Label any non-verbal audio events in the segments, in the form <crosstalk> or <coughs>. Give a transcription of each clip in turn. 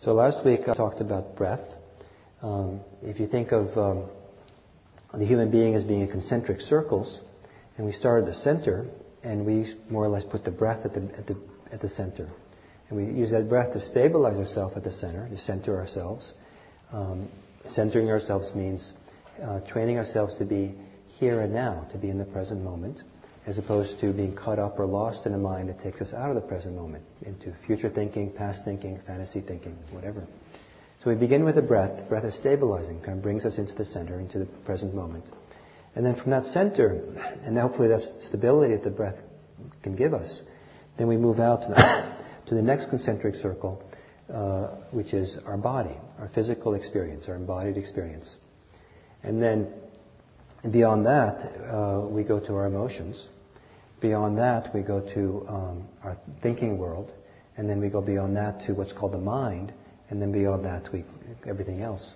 So last week I talked about breath. Um, if you think of um, the human being as being in concentric circles, and we start at the center, and we more or less put the breath at the, at the, at the center. And we use that breath to stabilize ourselves at the center, to center ourselves. Um, centering ourselves means uh, training ourselves to be here and now, to be in the present moment, as opposed to being caught up or lost in a mind that takes us out of the present moment into future thinking, past thinking, fantasy thinking, whatever. So we begin with the breath. The breath is stabilizing, kind of brings us into the center, into the present moment. And then from that center, and hopefully that stability that the breath can give us, then we move out to the, to the next concentric circle, uh, which is our body, our physical experience, our embodied experience. And then beyond that, uh, we go to our emotions. Beyond that, we go to um, our thinking world. And then we go beyond that to what's called the mind. And then beyond that, we everything else.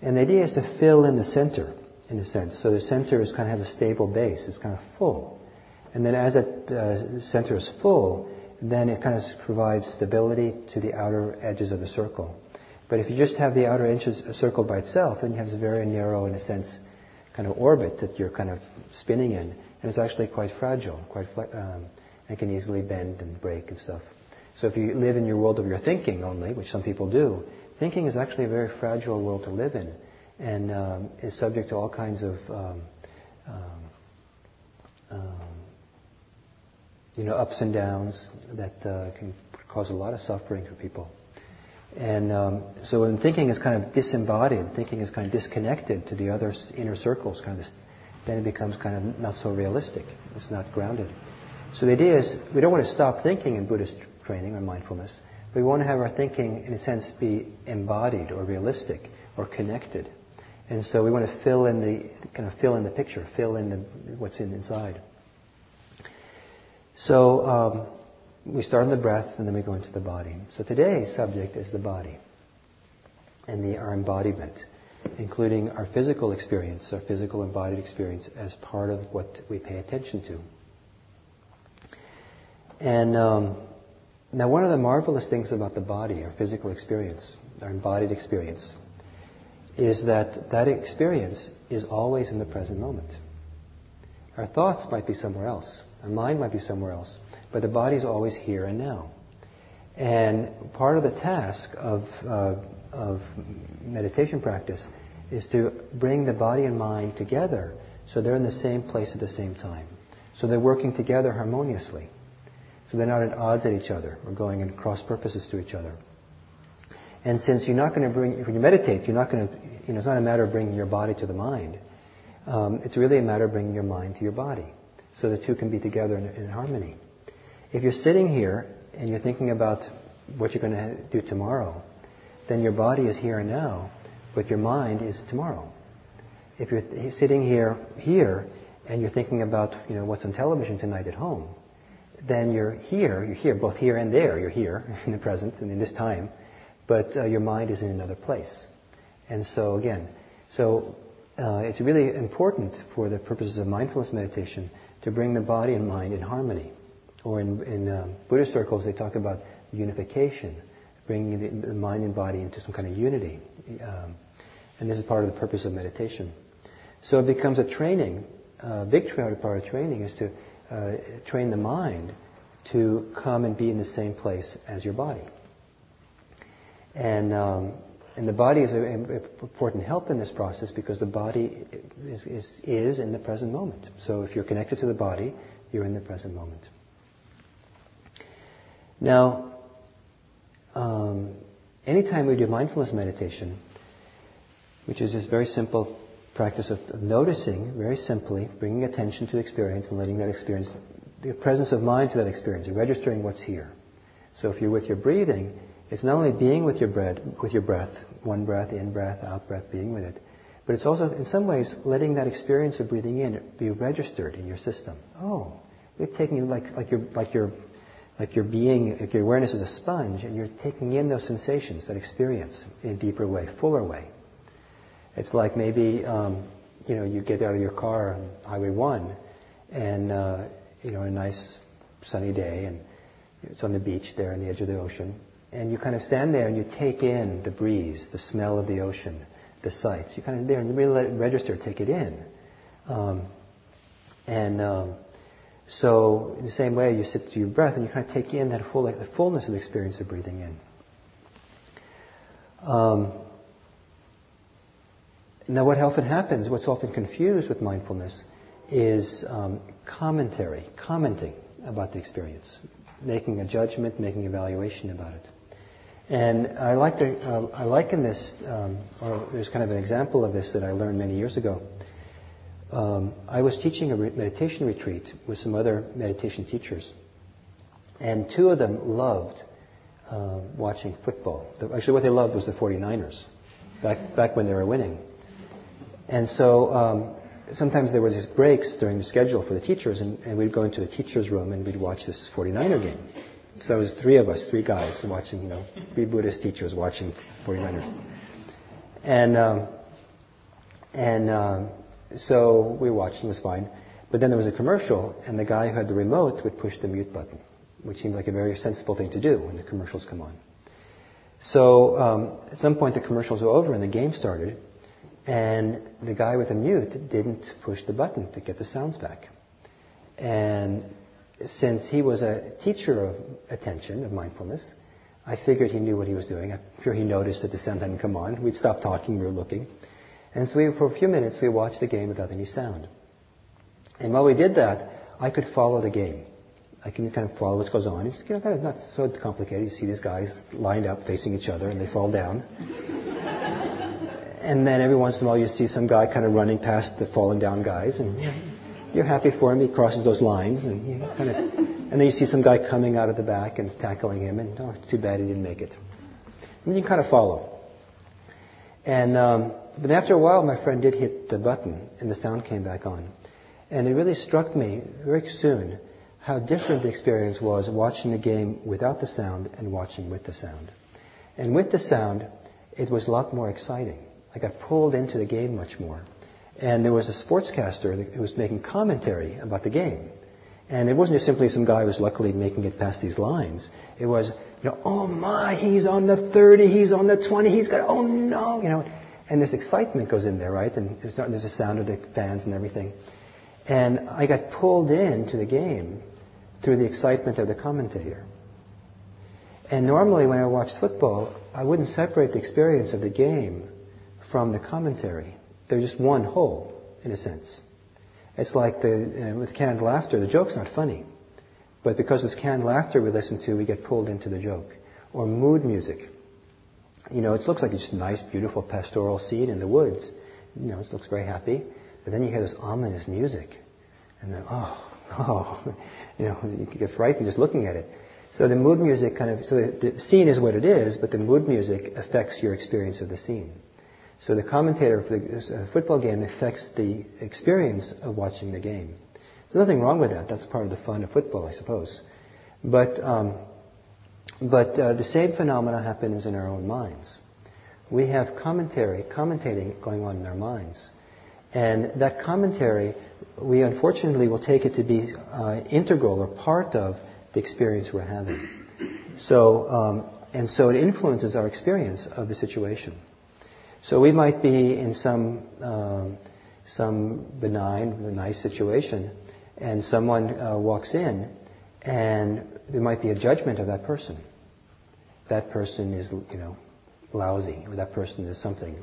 And the idea is to fill in the center, in a sense. So the center is kind of has a stable base. It's kind of full. And then as that uh, center is full, then it kind of provides stability to the outer edges of the circle. But if you just have the outer edges circled by itself, then you have this very narrow, in a sense, kind of orbit that you're kind of spinning in. And it's actually quite fragile, quite um, and can easily bend and break and stuff. So if you live in your world of your thinking only, which some people do, thinking is actually a very fragile world to live in, and um, is subject to all kinds of um, um, um you know ups and downs that uh, can cause a lot of suffering for people. And um, so when thinking is kind of disembodied, thinking is kind of disconnected to the other inner circles, kind of this, then it becomes kind of not so realistic. It's not grounded. So the idea is we don't want to stop thinking in Buddhist training or mindfulness. We want to have our thinking, in a sense, be embodied or realistic or connected. And so we want to fill in the kind of fill in the picture, fill in the, what's in inside. So um, we start in the breath and then we go into the body. So today's subject is the body and the, our embodiment, including our physical experience, our physical embodied experience as part of what we pay attention to. And um, now, one of the marvelous things about the body, our physical experience, our embodied experience, is that that experience is always in the present moment. Our thoughts might be somewhere else. Our mind might be somewhere else. But the body is always here and now. And part of the task of, uh, of meditation practice is to bring the body and mind together so they're in the same place at the same time. So they're working together harmoniously. So they're not at odds at each other or going in cross purposes to each other. And since you're not going to bring, when you meditate, you're not going to, you know, it's not a matter of bringing your body to the mind. Um, it's really a matter of bringing your mind to your body. So the two can be together in, in harmony. If you're sitting here and you're thinking about what you're going to do tomorrow, then your body is here and now, but your mind is tomorrow. If you're sitting here, here, and you're thinking about, you know, what's on television tonight at home, then you're here, you're here, both here and there, you're here <laughs> in the present and in this time, but uh, your mind is in another place. And so again, so uh, it's really important for the purposes of mindfulness meditation to bring the body and mind in harmony. Or in, in um, Buddhist circles, they talk about unification, bringing the, mind and body into some kind of unity. Um, and this is part of the purpose of meditation. So it becomes a training. A big part of training is to uh, train the mind to come and be in the same place as your body. And, um, and the body is an important help in this process because the body is, is, is in the present moment. So if you're connected to the body, you're in the present moment. Now, um, anytime we do mindfulness meditation, which is this very simple practice of, of noticing, very simply, bringing attention to experience and letting that experience, the presence of mind to that experience, registering what's here. So if you're with your breathing, it's not only being with your breath, with your breath, one breath in, breath out, breath being with it, but it's also, in some ways, letting that experience of breathing in be registered in your system. Oh, you're taking like like you're like you're like your being, like your awareness is a sponge, and you're taking in those sensations, that experience, in a deeper way, fuller way. It's like maybe, um, you know, you get out of your car on Highway 1 and, uh, you know, a nice sunny day and it's on the beach there on the edge of the ocean and you kind of stand there and you take in the breeze, the smell of the ocean, the sights. You kind of there and you really let it register, take it in. Um, and um, so, in the same way, you sit to your breath and you kind of take in that full, like, the fullness of experience of breathing in. Um, now, what often happens, what's often confused with mindfulness, is um, commentary, commenting about the experience, making a judgment, making evaluation about it. And I like to, uh, I liken this, um, or there's kind of an example of this that I learned many years ago. Um, I was teaching a meditation retreat with some other meditation teachers, and two of them loved uh, watching football. Actually, what they loved was the 49ers, back back when they were winning. And so um, sometimes there were these breaks during the schedule for the teachers, and, and, we'd go into the teacher's room and we'd watch this 49er game. So it was three of us, three guys watching, you know, three Buddhist teachers watching 49ers. And, um, and um, so we watched and it was fine. But then there was a commercial, and the guy who had the remote would push the mute button, which seemed like a very sensible thing to do when the commercials come on. So um, at some point the commercials were over and the game started, and the guy with the mute didn't push the button to get the sounds back. And since he was a teacher of attention, of mindfulness, I figured he knew what he was doing. I'm sure he noticed that the sound hadn't come on. We'd stopped talking, we were looking. And so we, for a few minutes, we watched the game without any sound. And while we did that, I could follow the game. I can kind of follow what goes on. It's you know, kind of not so complicated. You see these guys lined up facing each other and they fall down. and then every once in a while you see some guy kind of running past the falling down guys and you're happy for him. He crosses those lines and you kind of, and then you see some guy coming out of the back and tackling him and oh, it's too bad he didn't make it. And you kind of follow. And um, but after a while, my friend did hit the button, and the sound came back on. And it really struck me very soon how different the experience was watching the game without the sound and watching with the sound. And with the sound, it was a lot more exciting. I got pulled into the game much more. And there was a sportscaster who was making commentary about the game. And it wasn't just simply some guy who was luckily making it past these lines. It was, you know, oh my, he's on the 30, he's on the 20, he's got, oh no, you know. And this excitement goes in there, right? And there's, there's a sound of the fans and everything. And I got pulled into the game through the excitement of the commentator. And normally when I watched football, I wouldn't separate the experience of the game from the commentary. They're just one whole, in a sense. It's like the, uh, with canned laughter, the joke's not funny. But because it's canned laughter we listen to, we get pulled into the joke. Or mood music. You know, it looks like it's a nice, beautiful pastoral scene in the woods. You know, it looks very happy. But then you hear this ominous music. And then, oh, <laughs> oh, you know, you get frightened just looking at it. So the mood music kind of, so the, the scene is what it is, but the mood music affects your experience of the scene. So the commentator for the uh, football game affects the experience of watching the game. There's nothing wrong with that. That's part of the fun of football, I suppose. But um, but uh, the same phenomena happens in our own minds. We have commentary, commentating going on in our minds. And that commentary, we unfortunately will take it to be uh, integral or part of the experience we're having. So, um, and so it influences our experience of the situation. So we might be in some um, some benign, nice situation, and someone uh, walks in, and there might be a judgment of that person. That person is, you know, lousy, or that person is something.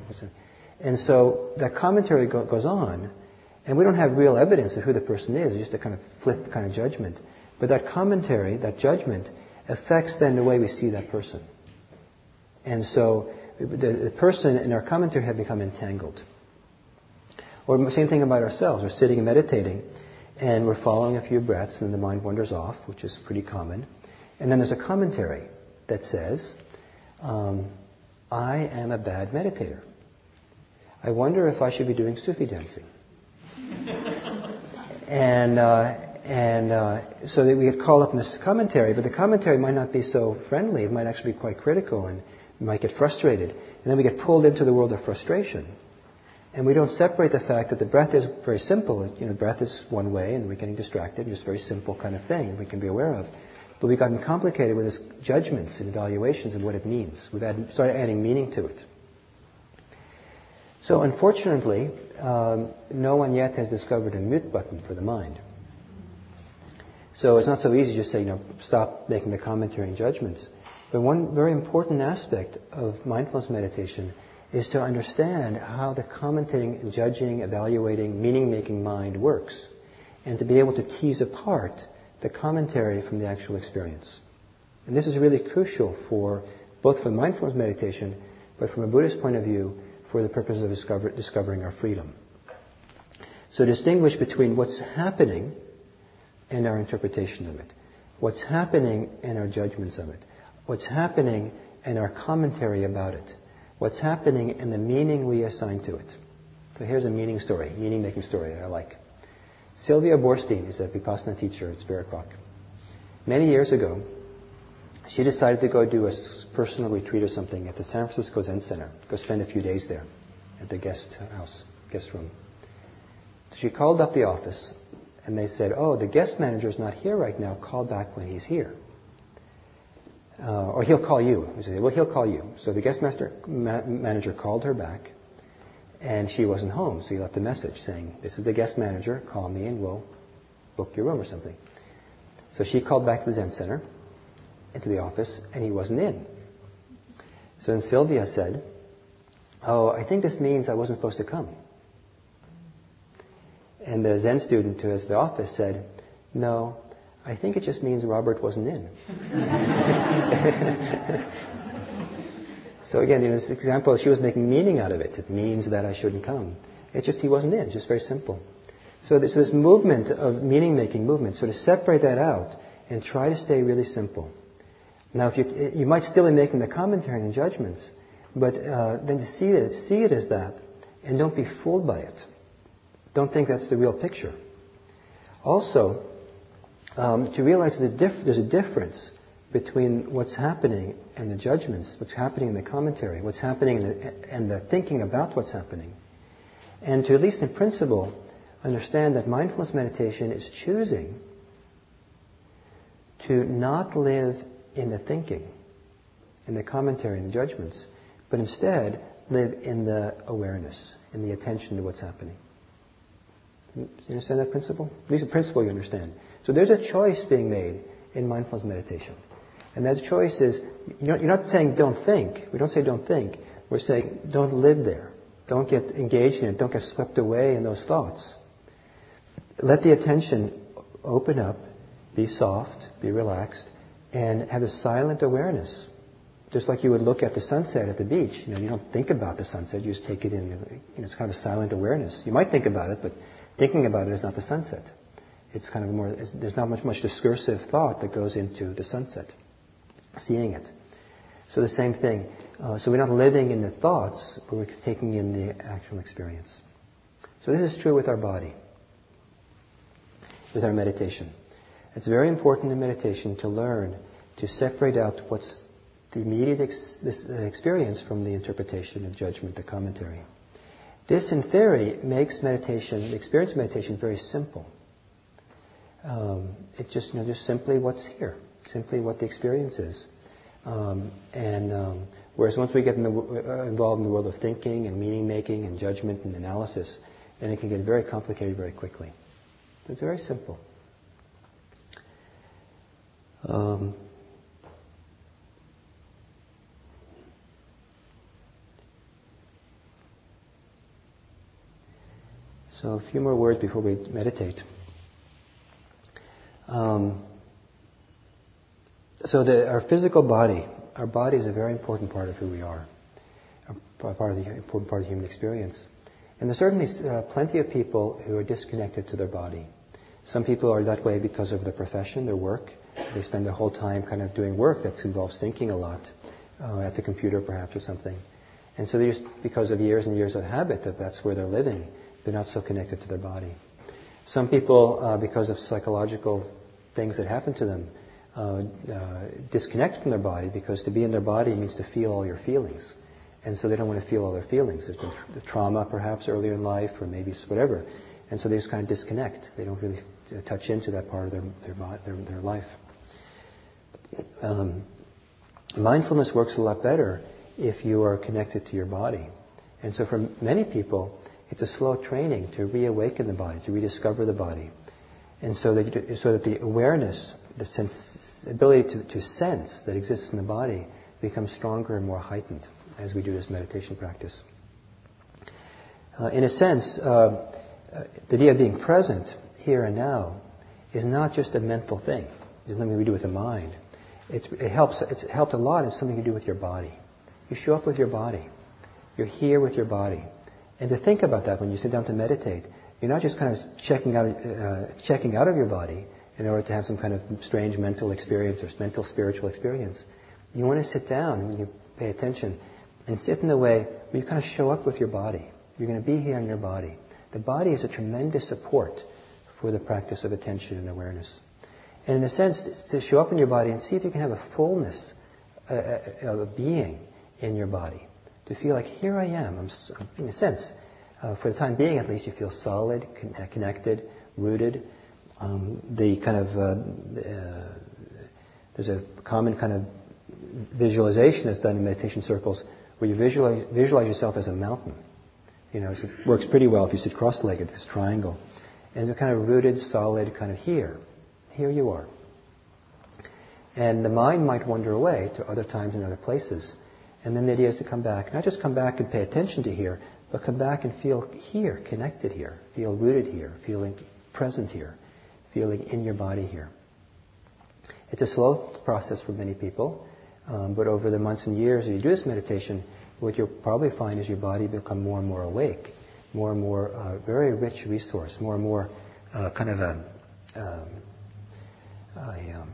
And so that commentary go- goes on, and we don't have real evidence of who the person is, just a kind of flip kind of judgment. But that commentary, that judgment, affects then the way we see that person. And so the, the person and our commentary have become entangled. Or same thing about ourselves. We're sitting and meditating, and we're following a few breaths and the mind wanders off, which is pretty common. And then there's a commentary that says, um, I am a bad meditator. I wonder if I should be doing Sufi dancing. <laughs> and uh, and uh, so that we get caught up in this commentary, but the commentary might not be so friendly. It might actually be quite critical, and we might get frustrated. And then we get pulled into the world of frustration. And we don't separate the fact that the breath is very simple. You know, breath is one way, and we're getting distracted. It's a very simple kind of thing we can be aware of. But we've gotten complicated with this judgments and evaluations of what it means. We've add, started adding meaning to it. So unfortunately, um, no one yet has discovered a mute button for the mind. So it's not so easy to just say, you know, stop making the commentary and judgments. But one very important aspect of mindfulness meditation is to understand how the commenting, judging, evaluating, meaning-making mind works, and to be able to tease apart the commentary from the actual experience. And this is really crucial for both for mindfulness meditation, but from a Buddhist point of view, for the purpose of discover, discovering our freedom. So distinguish between what's happening and our interpretation of it, what's happening and our judgments of it, what's happening and our commentary about it, what's happening and the meaning we assign to it. So here's a meaning story, meaning making story that I like. Sylvia Boorstein is a Vipassana teacher at Spirit Rock. Many years ago, she decided to go do a personal retreat or something at the San Francisco Zen Center, go spend a few days there at the guest house, guest room. So she called up the office and they said, Oh, the guest manager is not here right now. Call back when he's here. Uh, or he'll call you. Said, Well, he'll call you. So the guest master, ma- manager called her back and she wasn't home. So he left a message saying, This is the guest manager. Call me and we'll book your room or something. So she called back to the Zen Center into the office and he wasn't in. So then Sylvia said, Oh, I think this means I wasn't supposed to come. And the Zen student who was the office said, No, I think it just means Robert wasn't in. <laughs> so again, in this example, she was making meaning out of it. It means that I shouldn't come. It's just he wasn't in. It's just very simple. So there's this movement of meaning-making movement, so to separate that out and try to stay really simple. Now, if you, you might still be making the commentary and judgments, but uh, then to see it, see it as that, and don't be fooled by it. Don't think that's the real picture. Also, um, to realize that there's a difference between what's happening and the judgments, what's happening in the commentary, what's happening the, and the thinking about what's happening. And to, at least in principle, understand that mindfulness meditation is choosing to not live in the thinking, in the commentary and the judgments, but instead live in the awareness, in the attention to what's happening. Do you understand that principle? At least the principle you understand. So there's a choice being made in mindfulness meditation. And that choice is, you're not saying don't think. We don't say don't think. We're saying don't live there. Don't get engaged in it. Don't get swept away in those thoughts. Let the attention open up, be soft, be relaxed, and have a silent awareness. Just like you would look at the sunset at the beach. You know, you don't think about the sunset, you just take it in. You know, it's kind of a silent awareness. You might think about it, but thinking about it is not the sunset. It's kind of more, there's not much, much discursive thought that goes into the sunset, seeing it. So the same thing. Uh, so we're not living in the thoughts, but we're taking in the actual experience. So this is true with our body, with our meditation. It's very important in meditation to learn to separate out what's the immediate ex- this, uh, experience from the interpretation and judgment, the commentary. This, in theory, makes meditation, the experience of meditation, very simple. Um, it's just, you know, just simply what's here, simply what the experience is. Um, and um, whereas once we get in the, uh, involved in the world of thinking and meaning making and judgment and analysis, then it can get very complicated very quickly. It's very simple. Um, so a few more words before we meditate. Um, so the, our physical body, our body is a very important part of who we are, a part of the important part of the human experience. And there's certainly uh, plenty of people who are disconnected to their body. Some people are that way because of their profession, their work. They spend their whole time kind of doing work that involves thinking a lot, uh, at the computer perhaps or something. And so they just, because of years and years of habit, of that's where they're living, they're not so connected to their body. Some people, uh, because of psychological things that happen to them, uh, uh, disconnect from their body because to be in their body means to feel all your feelings. And so they don't want to feel all their feelings. There's been trauma perhaps earlier in life or maybe whatever. And so they just kind of disconnect. They don't really touch into that part of their, their, their, their life. um, mindfulness works a lot better if you are connected to your body. And so for many people, it's a slow training to reawaken the body, to rediscover the body. And so that, so that the awareness, the sense, ability to, to sense that exists in the body becomes stronger and more heightened as we do this meditation practice. Uh, in a sense, uh, uh, the idea of being present here and now is not just a mental thing. It's something we do with the mind. It's, it helps. It's helped a lot. It's something you do with your body. You show up with your body. You're here with your body. And to think about that when you sit down to meditate, you're not just kind of checking out, uh, checking out of your body in order to have some kind of strange mental experience or mental spiritual experience. You want to sit down and you pay attention and sit in a way where you kind of show up with your body. You're going to be here in your body. The body is a tremendous support for the practice of attention and awareness. And in a sense, to show up in your body and see if you can have a fullness uh, uh of a being in your body. To feel like, here I am. I'm, in a sense, uh, for the time being at least, you feel solid, con- uh, connected, rooted. Um, the kind of, uh, uh, there's a common kind of visualization that's done in meditation circles where you visualize, visualize yourself as a mountain. You know, it works pretty well if you sit cross-legged, this triangle. And you're kind of rooted, solid, kind of here. Here you are. And the mind might wander away to other times and other places. And then the idea is to come back. Not just come back and pay attention to here, but come back and feel here, connected here, feel rooted here, feeling present here, feeling in your body here. It's a slow process for many people, um, but over the months and years that you do this meditation, what you'll probably find is your body become more and more awake, more and more uh, very rich resource, more and more uh, kind of a, um, a, um,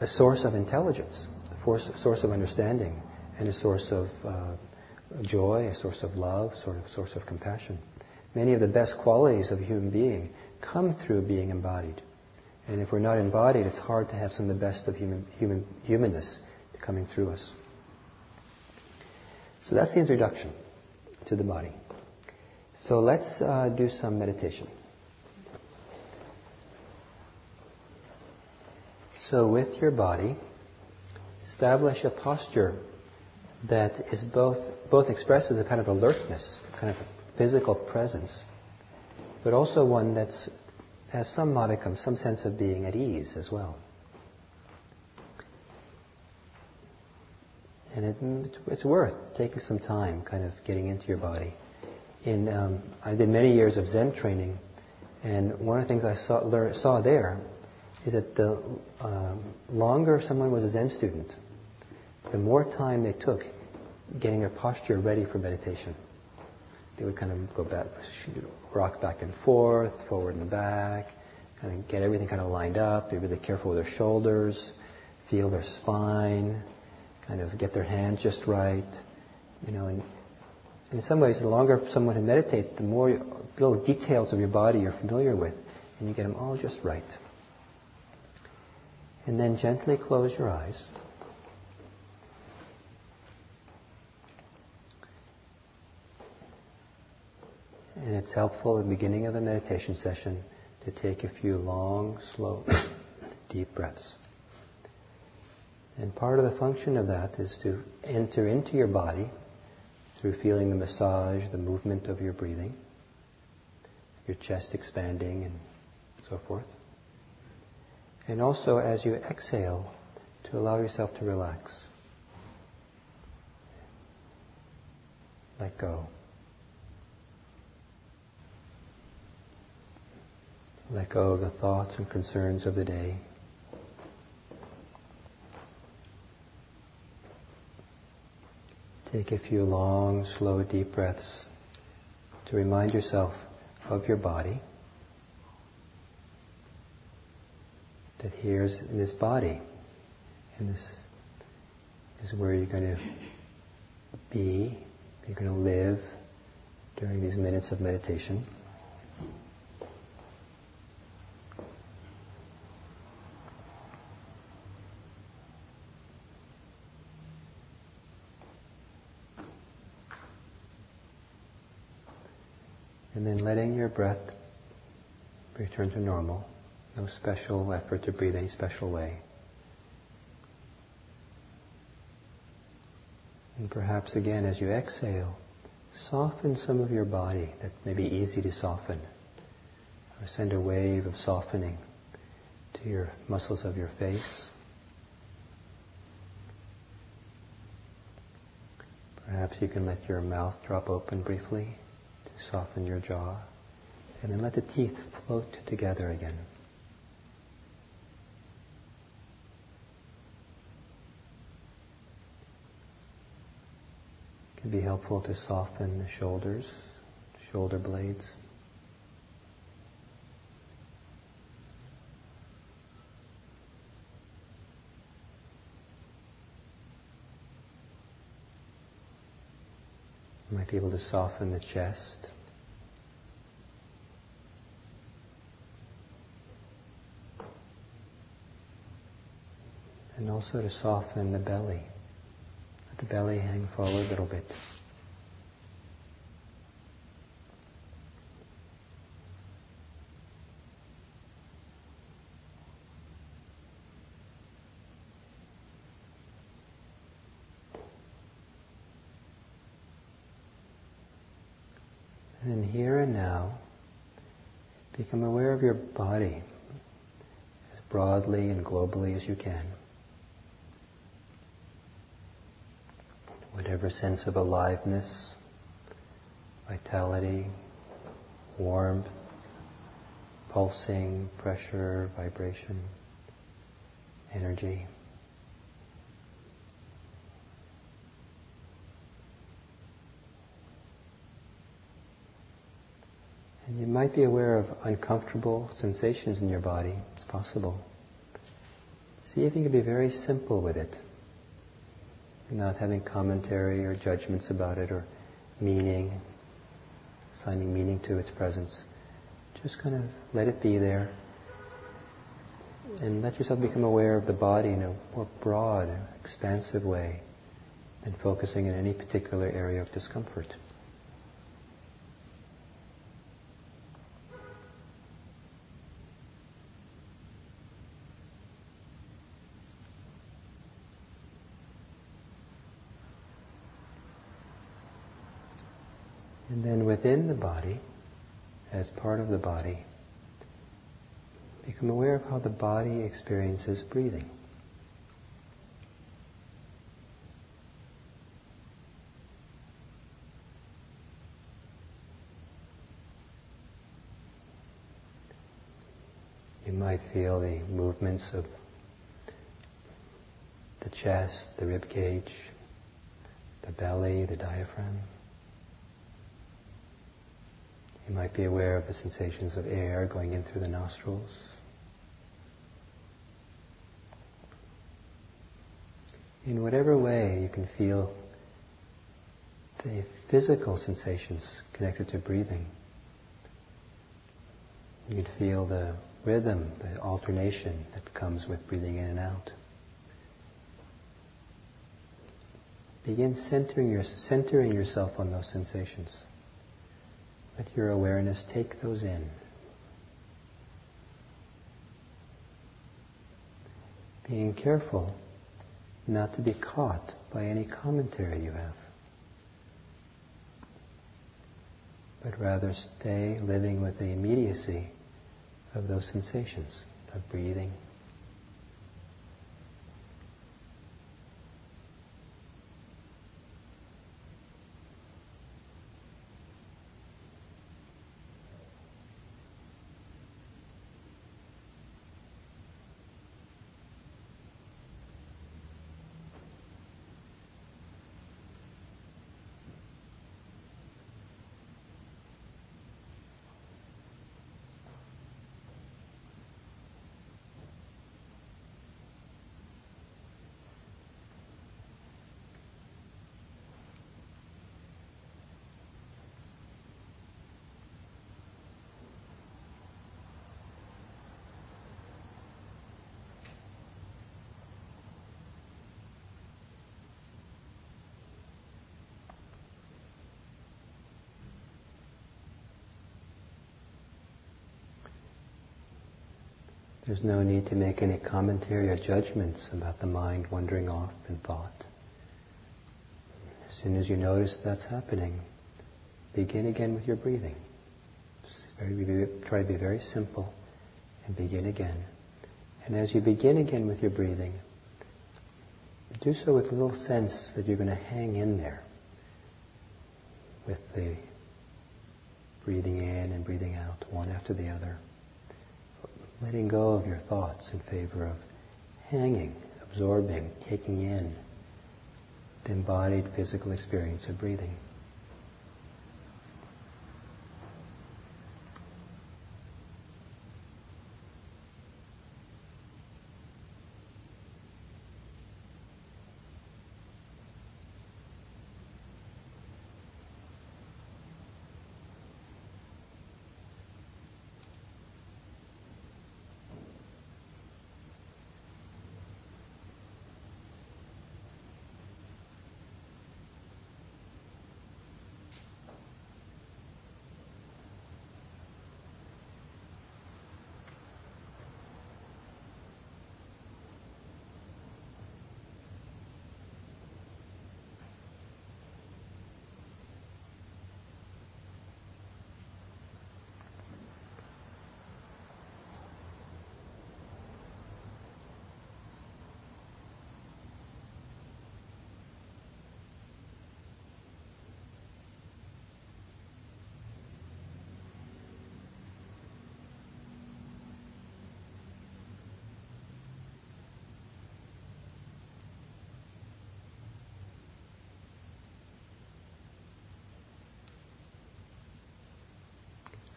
a, source of intelligence, a, force, source of understanding, and a source of uh, joy, a source of love, sort of source of compassion. Many of the best qualities of a human being come through being embodied. And if we're not embodied, it's hard to have some of the best of human, human humanness coming through us. So that's the introduction to the body. So let's uh, do some meditation. So with your body, establish a posture that is both both expresses a kind of alertness, kind of physical presence, but also one that has some modicum, some sense of being at ease as well. and it, it's worth taking some time, kind of getting into your body. In um, I did many years of Zen training, and one of the things I saw, learned, saw there is that the um, longer someone was a Zen student, the more time they took getting their posture ready for meditation. They would kind of go back, rock back and forth, forward and back, kind of get everything kind of lined up, be really careful with their shoulders, feel their spine, kind of get their hands just right. You know, and, in some ways, the longer someone can meditate, the more little details of your body you're familiar with, and you get them all just right. And then gently close your eyes. And it's helpful at the beginning of a meditation session to take a few long, slow, <coughs> deep breaths. And part of the function of that is to enter into your body through feeling the massage, the movement of your breathing, your chest expanding and so forth. And also as you exhale, to allow yourself to relax. Let go. Let go of the thoughts and concerns of the day. Take a few long, slow, deep breaths to remind yourself of your body. That here's in this body, and this is where you're going to be, you're going to live during these minutes of meditation. and then letting your breath return to normal. No special effort to breathe any special way. And perhaps again, as you exhale, soften some of your body that may be easy to soften. Or send a wave of softening to your muscles of your face. Perhaps you can let your mouth drop open briefly soften your jaw. And then let the teeth float together again. It can be helpful to soften the shoulders, shoulder blades. You might be able to soften the chest. And also to soften the belly. Let the belly hang forward a little bit. And here and now, become aware of your body as broadly and globally as you can. Whatever sense of aliveness, vitality, warmth, pulsing, pressure, vibration, energy. And you might be aware of uncomfortable sensations in your body. It's possible. See if you can be very simple with it. Not having commentary or judgments about it or meaning, assigning meaning to its presence. Just kind of let it be there. And let yourself become aware of the body in a more broad, expansive way than focusing in any particular area of discomfort. And then within the body, as part of the body, become aware of how the body experiences breathing. You might feel the movements of the chest, the rib cage, the belly, the diaphragm. You might be aware of the sensations of air going in through the nostrils. In whatever way you can feel the physical sensations connected to breathing. You can feel the rhythm, the alternation that comes with breathing in and out. Begin centering, your, centering yourself on those sensations. Let your awareness take those in. Being careful not to be caught by any commentary you have, but rather stay living with the immediacy of those sensations of breathing. There's no need to make any commentary or judgments about the mind wandering off in thought. As soon as you notice that's happening, begin again with your breathing. Very, try to be very simple and begin again. And as you begin again with your breathing, do so with a little sense that you're going to hang in there with the breathing in and breathing out, one after the other. Letting go of your thoughts in favor of hanging, absorbing, taking in the embodied physical experience of breathing.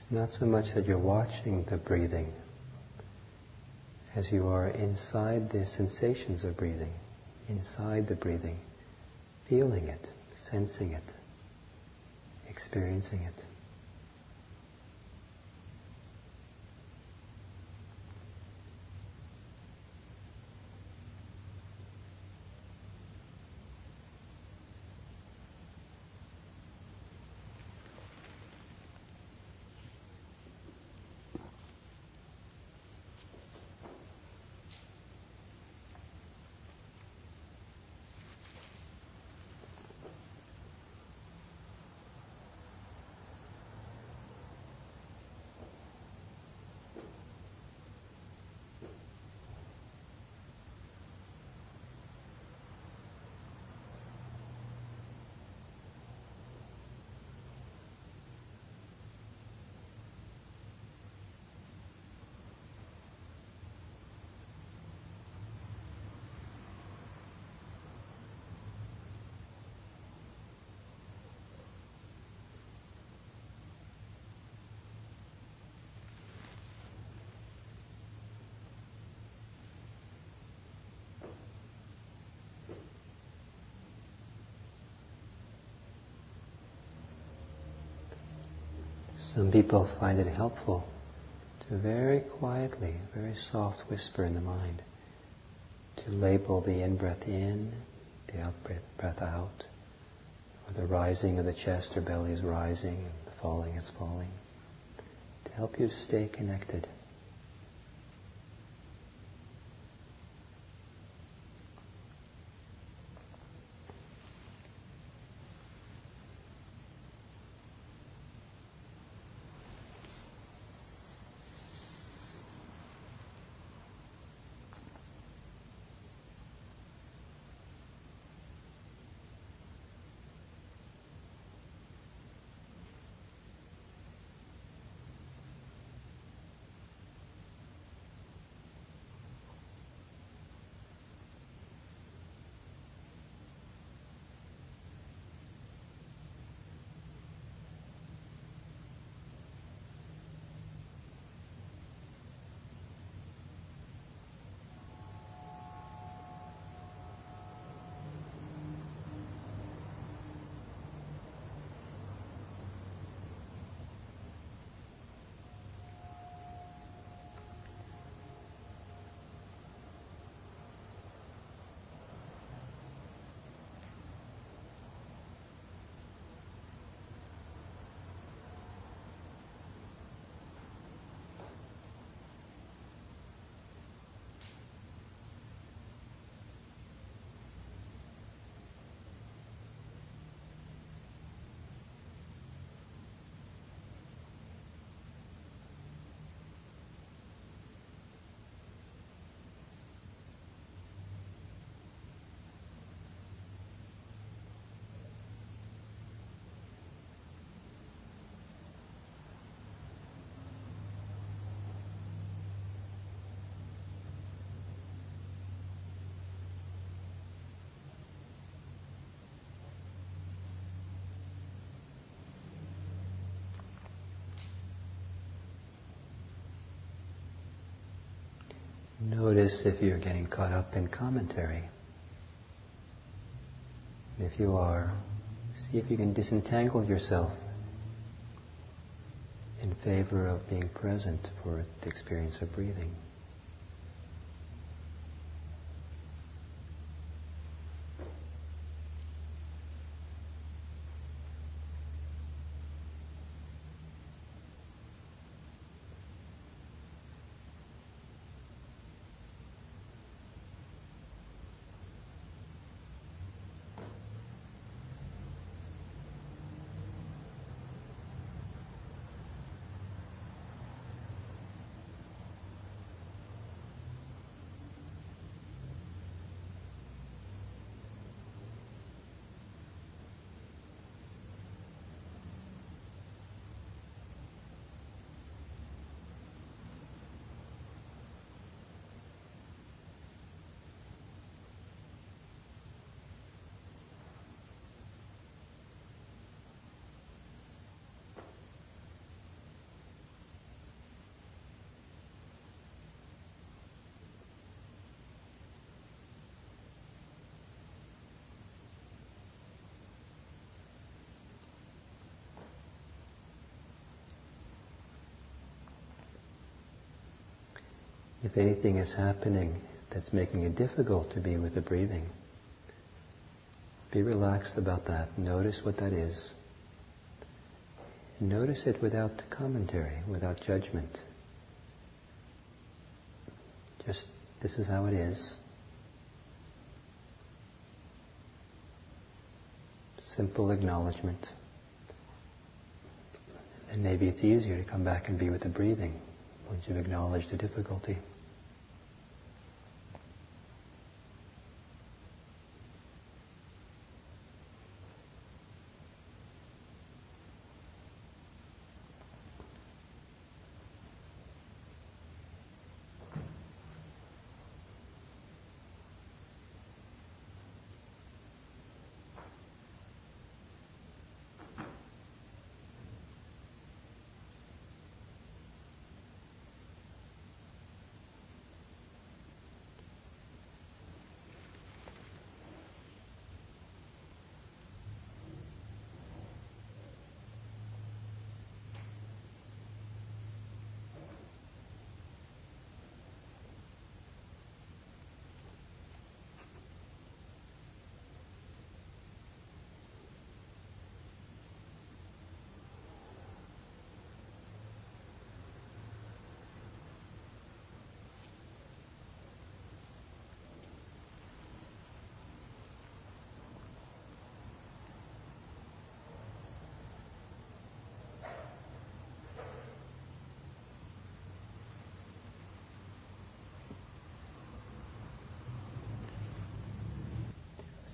Not so much that you're watching the breathing as you are inside the sensations of breathing, inside the breathing, feeling it, sensing it, experiencing it. Some people find it helpful to very quietly, very soft whisper in the mind, to label the in-breath in, the out-breath breath out, or the rising of the chest or belly is rising, and the falling is falling, to help you stay connected. Notice if you're getting caught up in commentary. If you are, see if you can disentangle yourself in favor of being present for the experience of breathing. If anything is happening that's making it difficult to be with the breathing, be relaxed about that. Notice what that is. Notice it without commentary, without judgment. Just, this is how it is. Simple acknowledgement. And maybe it's easier to come back and be with the breathing once you've acknowledged the difficulty.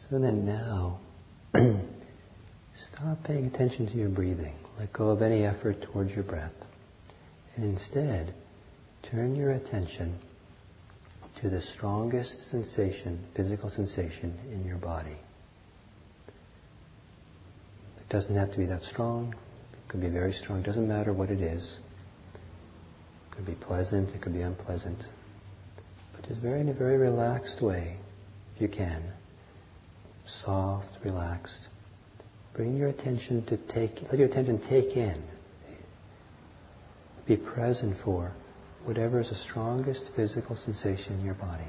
So then now, <clears throat> stop paying attention to your breathing. Let go of any effort towards your breath. And instead, turn your attention to the strongest sensation, physical sensation in your body. It doesn't have to be that strong. It could be very strong. It doesn't matter what it is. It could be pleasant. It could be unpleasant. But just very in a very relaxed way, if you can soft, relaxed. Bring your attention to take, let your attention take in, be present for whatever is the strongest physical sensation in your body.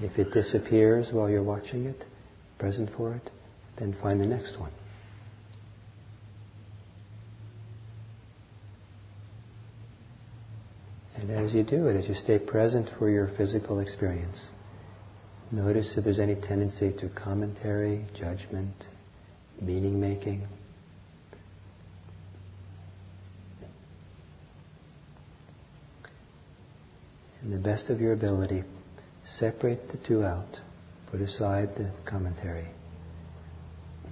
If it disappears while you're watching it, present for it, then find the next one. As you do it, as you stay present for your physical experience, notice if there's any tendency to commentary, judgment, meaning making. In the best of your ability, separate the two out. Put aside the commentary.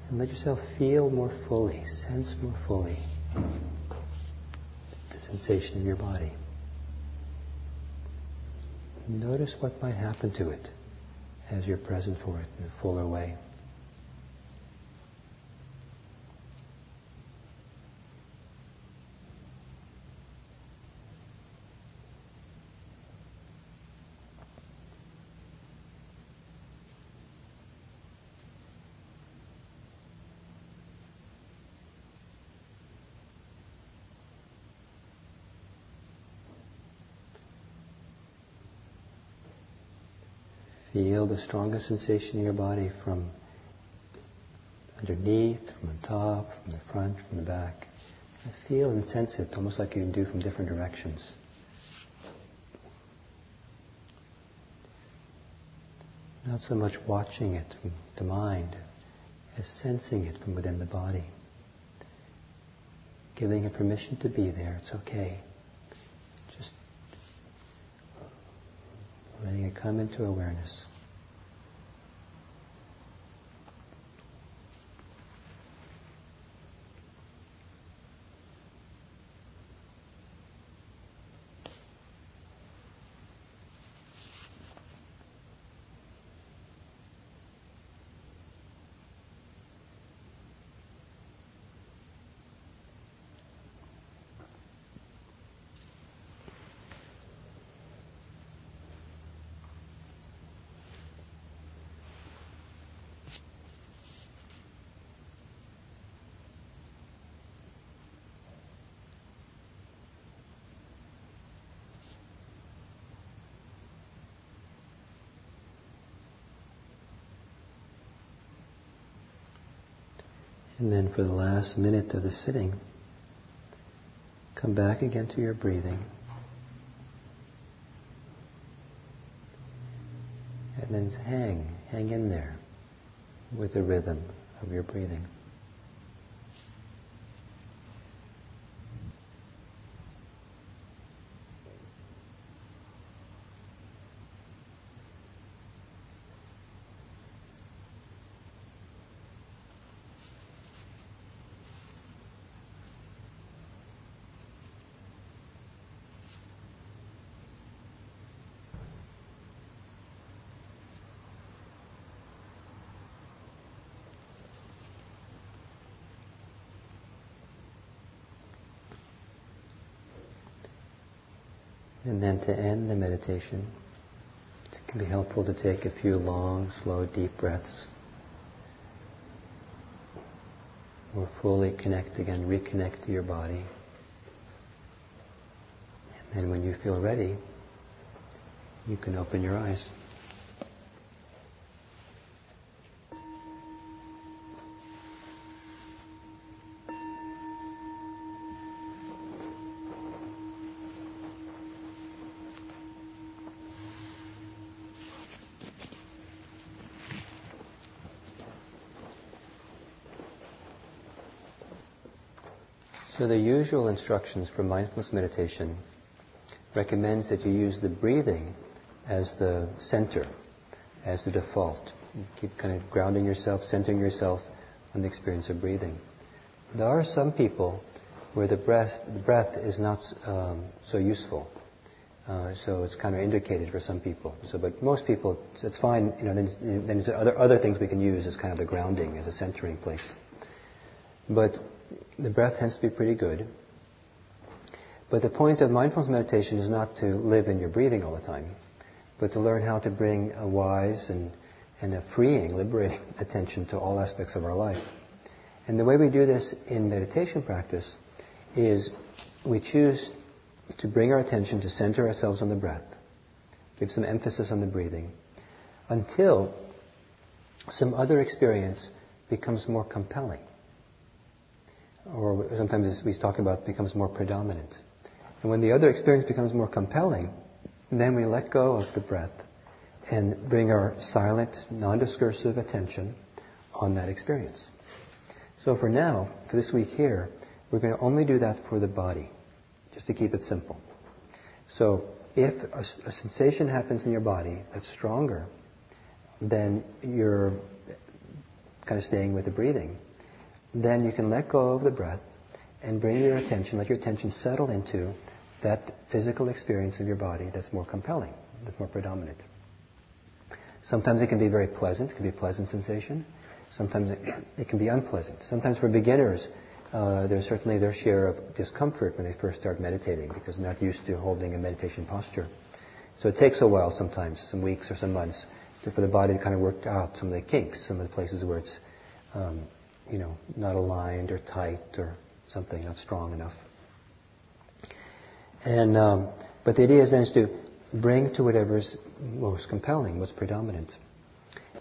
And let yourself feel more fully, sense more fully the sensation in your body. Notice what might happen to it as you're present for it in a fuller way. Feel the strongest sensation in your body from underneath, from the top, from the front, from the back. Feel and sense it almost like you can do from different directions. Not so much watching it from the mind as sensing it from within the body. Giving it permission to be there, it's okay. Just letting it come into awareness. And then for the last minute of the sitting, come back again to your breathing. And then hang, hang in there with the rhythm of your breathing. And then to end the meditation, it can be helpful to take a few long, slow, deep breaths. Or fully connect again, reconnect to your body. And then when you feel ready, you can open your eyes. The usual instructions for mindfulness meditation recommends that you use the breathing as the center, as the default. You keep kind of grounding yourself, centering yourself on the experience of breathing. There are some people where the breath, the breath is not um, so useful. Uh, so it's kind of indicated for some people. So, but most people, it's fine. You know, then, then other other things we can use as kind of the grounding, as a centering place. But the breath tends to be pretty good. But the point of mindfulness meditation is not to live in your breathing all the time, but to learn how to bring a wise and, and a freeing, liberating <laughs> attention to all aspects of our life. And the way we do this in meditation practice is we choose to bring our attention to center ourselves on the breath, give some emphasis on the breathing, until some other experience becomes more compelling or sometimes we talk about becomes more predominant. And when the other experience becomes more compelling, then we let go of the breath and bring our silent, non-discursive attention on that experience. So for now, for this week here, we're going to only do that for the body, just to keep it simple. So if a, a sensation happens in your body that's stronger, then you're kind of staying with the breathing then you can let go of the breath and bring your attention, let your attention settle into that physical experience of your body that's more compelling, that's more predominant. Sometimes it can be very pleasant, it can be a pleasant sensation. Sometimes it, it can be unpleasant. Sometimes for beginners, uh, there's certainly their share of discomfort when they first start meditating because they're not used to holding a meditation posture. So it takes a while sometimes, some weeks or some months, to, for the body to kind of work out some of the kinks, some of the places where it's um, you know, not aligned or tight or something not strong enough. And um, but the idea is then is to bring to whatever's most compelling, most predominant.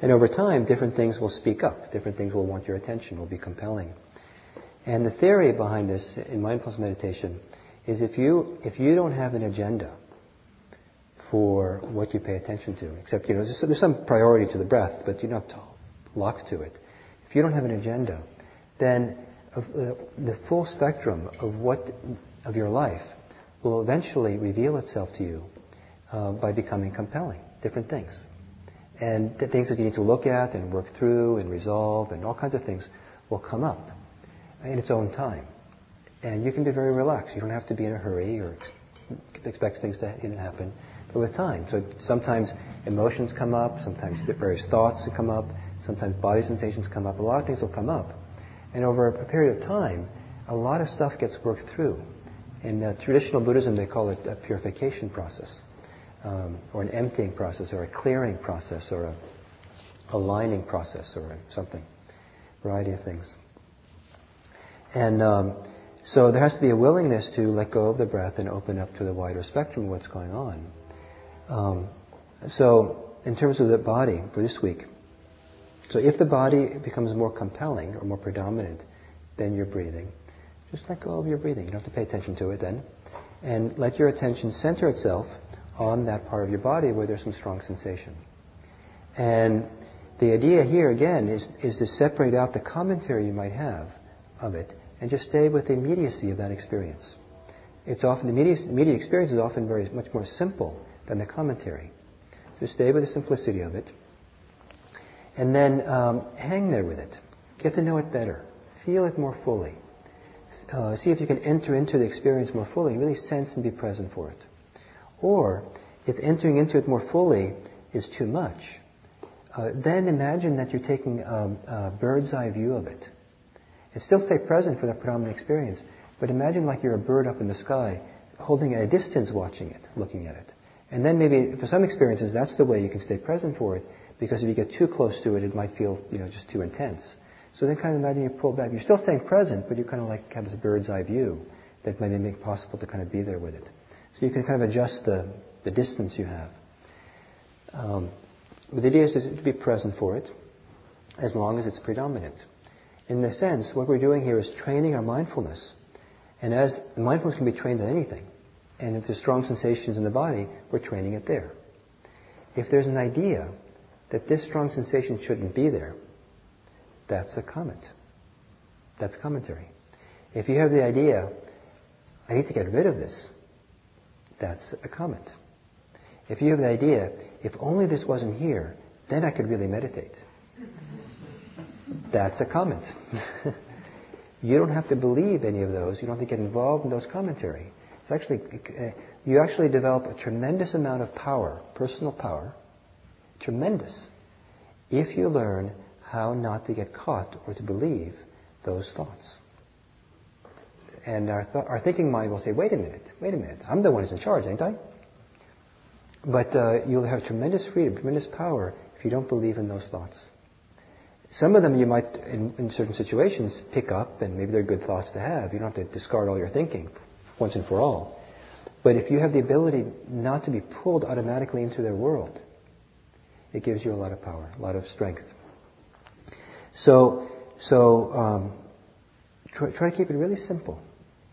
And over time, different things will speak up. Different things will want your attention, will be compelling. And the theory behind this in mindfulness meditation is if you, if you don't have an agenda for what you pay attention to, except, you know, there's some priority to the breath, but you're not locked to it. If you don't have an agenda, then the full spectrum of what, of your life will eventually reveal itself to you uh, by becoming compelling, different things. And the things that you need to look at and work through and resolve and all kinds of things will come up in its own time. And you can be very relaxed. You don't have to be in a hurry or expect things to happen. But with time, so sometimes emotions come up, sometimes various thoughts come up, sometimes body sensations come up. A lot of things will come up. And over a period of time, a lot of stuff gets worked through. In uh, traditional Buddhism, they call it a purification process um, or an emptying process or a clearing process or a aligning process or something. Variety of things. And um, so there has to be a willingness to let go of the breath and open up to the wider spectrum of what's going on. Um, so in terms of the body for this week, so if the body becomes more compelling or more predominant than your breathing, just let go of your breathing. You don't have to pay attention to it then. And let your attention center itself on that part of your body where there's some strong sensation. And the idea here, again, is, is to separate out the commentary you might have of it and just stay with the immediacy of that experience. It's often, the immediate, immediate experience is often very much more simple than the commentary. So stay with the simplicity of it. And then um, hang there with it. Get to know it better. Feel it more fully. Uh, see if you can enter into the experience more fully. Really sense and be present for it. Or, if entering into it more fully is too much, uh, then imagine that you're taking a, a bird's eye view of it. And still stay present for that predominant experience, but imagine like you're a bird up in the sky, holding at a distance watching it, looking at it. And then maybe for some experiences that's the way you can stay present for it, because if you get too close to it, it might feel, you know, just too intense. So then kind of imagine you pull back. You're still staying present, but you kind of like have this bird's eye view that might make it possible to kind of be there with it. So you can kind of adjust the, the distance you have. Um, but the idea is to, be present for it as long as it's predominant. In a sense, what we're doing here is training our mindfulness. And as mindfulness can be trained on anything, and if there's strong sensations in the body, we're training it there. If there's an idea that this strong sensation shouldn't be there, that's a comment. That's commentary. If you have the idea, I need to get rid of this, that's a comment. If you have the idea, if only this wasn't here, then I could really meditate. That's a comment. <laughs> you don't have to believe any of those. You don't have to get involved in those commentary. It's actually, uh, you actually develop a tremendous amount of power, personal power, tremendous, if you learn how not to get caught or to believe those thoughts. And our, th- our thinking mind will say, wait a minute, wait a minute, I'm the one who's in charge, ain't I? But uh, you'll have tremendous freedom, tremendous power if you don't believe in those thoughts. Some of them you might, in, in, certain situations, pick up, and maybe they're good thoughts to have. You don't have to discard all your thinking once and for all. But if you have the ability not to be pulled automatically into their world, it gives you a lot of power, a lot of strength. So, so um, try, try, to keep it really simple.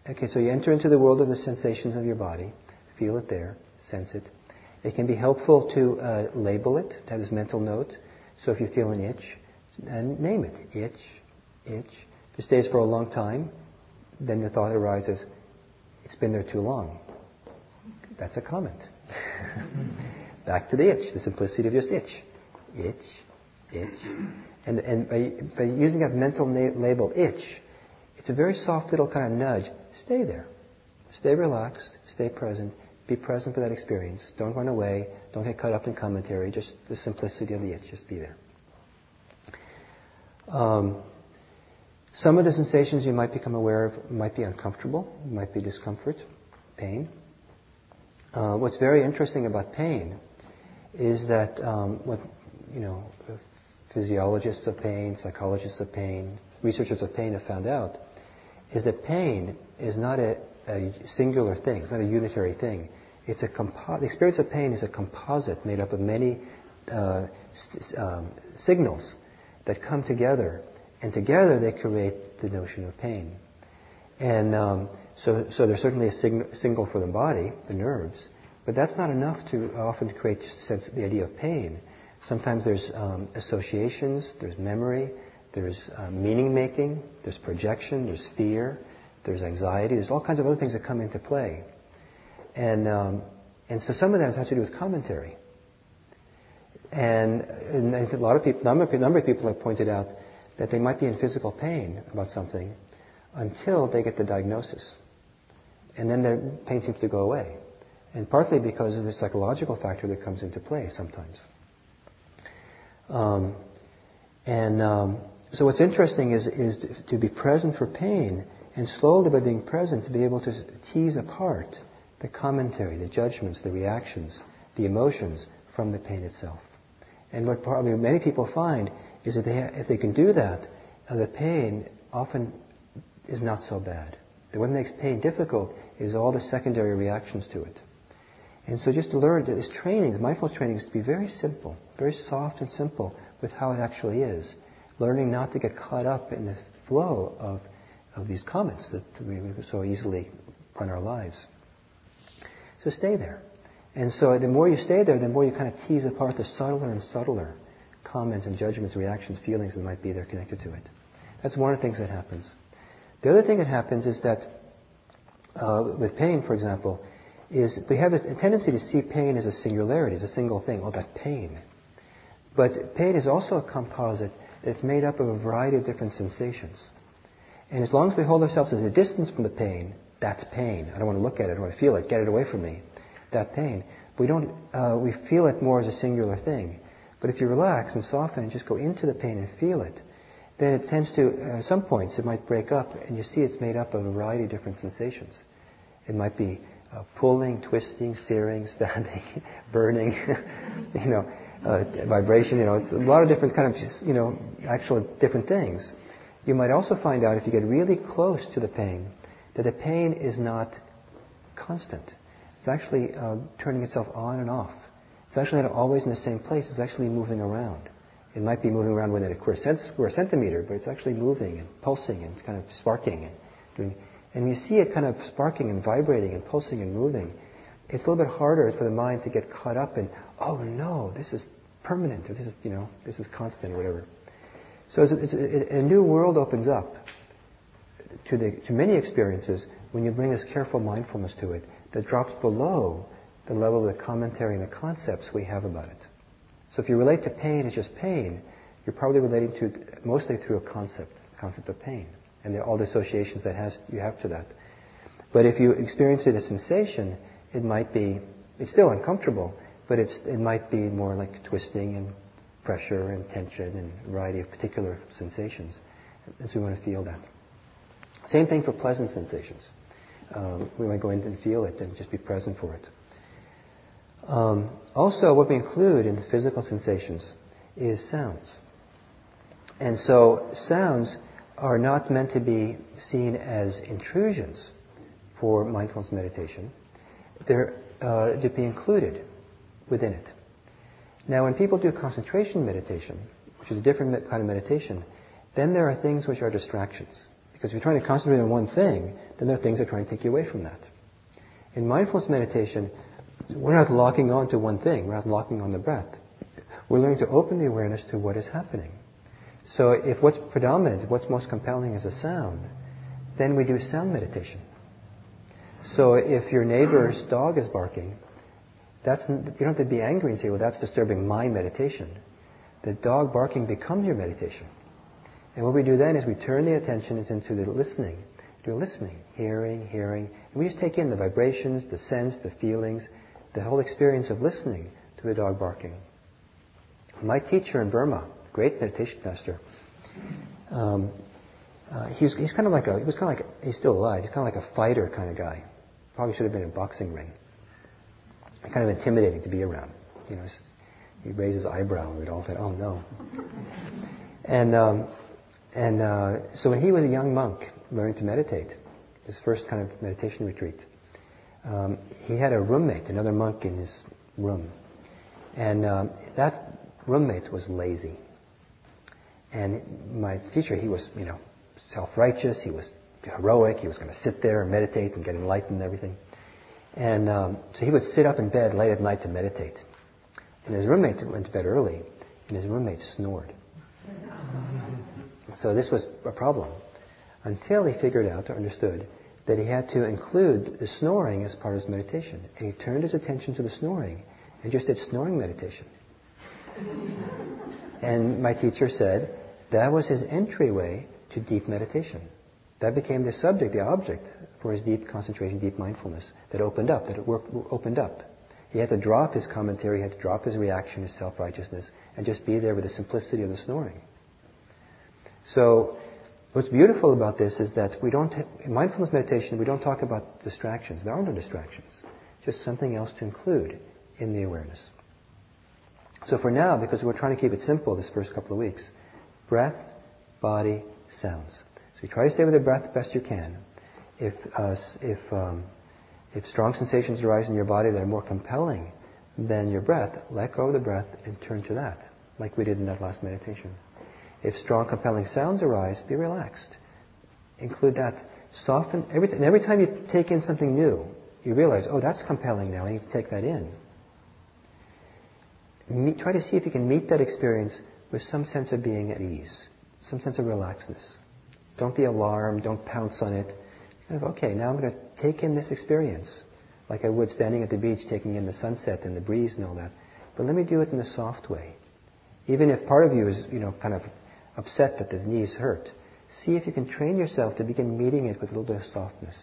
Okay, so you enter into the world of the sensations of your body, feel it there, sense it. It can be helpful to uh, label it, to have this mental note. So if you feel an itch, and name it. Itch, itch. If it stays for a long time, then the thought arises, it's been there too long. That's a comment. <laughs> Back to the itch, the simplicity of just itch. Itch, itch. And, and by, by using that mental na- label, itch, it's a very soft little kind of nudge. Stay there. Stay relaxed. Stay present. Be present for that experience. Don't run away. Don't get caught up in commentary. Just the simplicity of the itch. Just be there. Um, some of the sensations you might become aware of might be uncomfortable, might be discomfort, pain. Uh, what's very interesting about pain is that um, what you know, physiologists of pain, psychologists of pain, researchers of pain have found out is that pain is not a, a singular thing. It's not a unitary thing. It's a compo- the experience of pain is a composite made up of many uh, st- um, signals that come together, and together they create the notion of pain. And um, so, so there's certainly a sig- signal for the body, the nerves, but that's not enough to often create sense, the idea of pain. Sometimes there's um, associations, there's memory, there's uh, meaning making, there's projection, there's fear, there's anxiety, there's all kinds of other things that come into play. And, um, and so some of that has to do with commentary. And, and a lot of people, number, number of people have pointed out that they might be in physical pain about something until they get the diagnosis. And then their pain seems to go away. And partly because of the psychological factor that comes into play sometimes. Um, and um, so what's interesting is, is to, be present for pain and slowly by being present to be able to tease apart the commentary, the judgments, the reactions, the emotions from the pain itself. And what probably many people find is that they if they can do that, uh, the pain often is not so bad. What makes pain difficult is all the secondary reactions to it. And so just to learn that this training, the mindfulness training is to be very simple, very soft and simple with how it actually is. Learning not to get caught up in the flow of, of these comments that we so easily run our lives. So stay there. And so the more you stay there, the more you kind of tease apart the subtler and subtler comments and judgments, reactions, feelings that might be there connected to it. That's one of the things that happens. The other thing that happens is that uh, with pain, for example, is we have a tendency to see pain as a singularity, as a single thing. Oh, that pain. But pain is also a composite that's made up of a variety of different sensations. And as long as we hold ourselves as a distance from the pain, that's pain. I don't want to look at it. I don't want to feel it. Get it away from me. That pain. We don't. Uh, we feel it more as a singular thing. But if you relax and soften and just go into the pain and feel it, then it tends to, uh, at some points, it might break up, and you see it's made up of a variety of different sensations. It might be uh, pulling, twisting, searing, stabbing, <laughs> burning, <laughs> you know, uh, vibration. You know, it's a lot of different kind of, you know, actual different things. You might also find out if you get really close to the pain that the pain is not constant. It's actually uh, turning itself on and off. It's actually not always in the same place. It's actually moving around. It might be moving around within a square centimeter, but it's actually moving and pulsing and kind of sparking and doing. And you see it kind of sparking and vibrating and pulsing and moving. It's a little bit harder for the mind to get caught up in, oh no, this is permanent, or this is, you know, this is constant, or whatever. So it's, it's, a new world opens up to, the, to many experiences when you bring this careful mindfulness to it that drops below the level of the commentary and the concepts we have about it. So if you relate to pain as just pain, you're probably relating to it mostly through a concept, the concept of pain, and all the associations that has, you have to that. But if you experience it as sensation, it might be, it's still uncomfortable, but it's, it might be more like twisting and pressure and tension and variety of particular sensations. And so we want to feel that. Same thing for pleasant sensations. Um, we might go in and feel it and just be present for it. Um, also, what we include in the physical sensations is sounds. And so, sounds are not meant to be seen as intrusions for mindfulness meditation. They're uh, to be included within it. Now, when people do concentration meditation, which is a different kind of meditation, then there are things which are distractions. Because if you're trying to concentrate on one thing, then there are things that are trying to take you away from that. In mindfulness meditation, we're not locking on to one thing. We're not locking on the breath. We're learning to open the awareness to what is happening. So if what's predominant, what's most compelling is a sound, then we do sound meditation. So if your neighbor's dog is barking, that's, you don't have to be angry and say, well, that's disturbing my meditation. The dog barking becomes your meditation. And what we do then is we turn the attention into the listening. Do listening, hearing, hearing. And we just take in the vibrations, the sense, the feelings, the whole experience of listening to the dog barking. My teacher in Burma, great meditation master, um, uh, he was, he's kind of like a, he was kind of like, a, he's still alive, he's kind of like a fighter kind of guy. Probably should have been in a boxing ring. Kind of intimidating to be around. You know, he raised his eyebrow and we'd all think, oh no. And, um, and uh, so when he was a young monk learning to meditate, his first kind of meditation retreat, um, he had a roommate, another monk in his room. And um, that roommate was lazy. And my teacher, he was, you know, self-righteous. He was heroic. He was going to sit there and meditate and get enlightened and everything. And um, so he would sit up in bed late at night to meditate. And his roommate went to bed early, and his roommate snored. So this was a problem until he figured out or understood that he had to include the snoring as part of his meditation. And he turned his attention to the snoring and just did snoring meditation. and my teacher said that was his entryway to deep meditation. That became the subject, the object for his deep concentration, deep mindfulness that opened up, that it worked, opened up. He had to drop his commentary, he had to drop his reaction, his self-righteousness, and just be there with the simplicity of the snoring. So, what's beautiful about this is that we don't, in mindfulness meditation, we don't talk about distractions. There are no distractions. Just something else to include in the awareness. So for now, because we're trying to keep it simple this first couple of weeks, breath, body, sounds. So you try to stay with the breath best you can. If, uh, if, um, if strong sensations arise in your body that are more compelling than your breath, let go of the breath and turn to that, like we did in that last meditation. If strong, compelling sounds arise, be relaxed. Include that. Soften. Every and every time you take in something new, you realize, oh, that's compelling now. I need to take that in. Meet, try to see if you can meet that experience with some sense of being at ease, some sense of relaxedness. Don't be alarmed. Don't pounce on it. Kind of, okay, now I'm going to take in this experience, like I would standing at the beach, taking in the sunset and the breeze and all that. But let me do it in a soft way. Even if part of you is, you know, kind of upset that the knees hurt, see if you can train yourself to begin meeting it with a little bit of softness.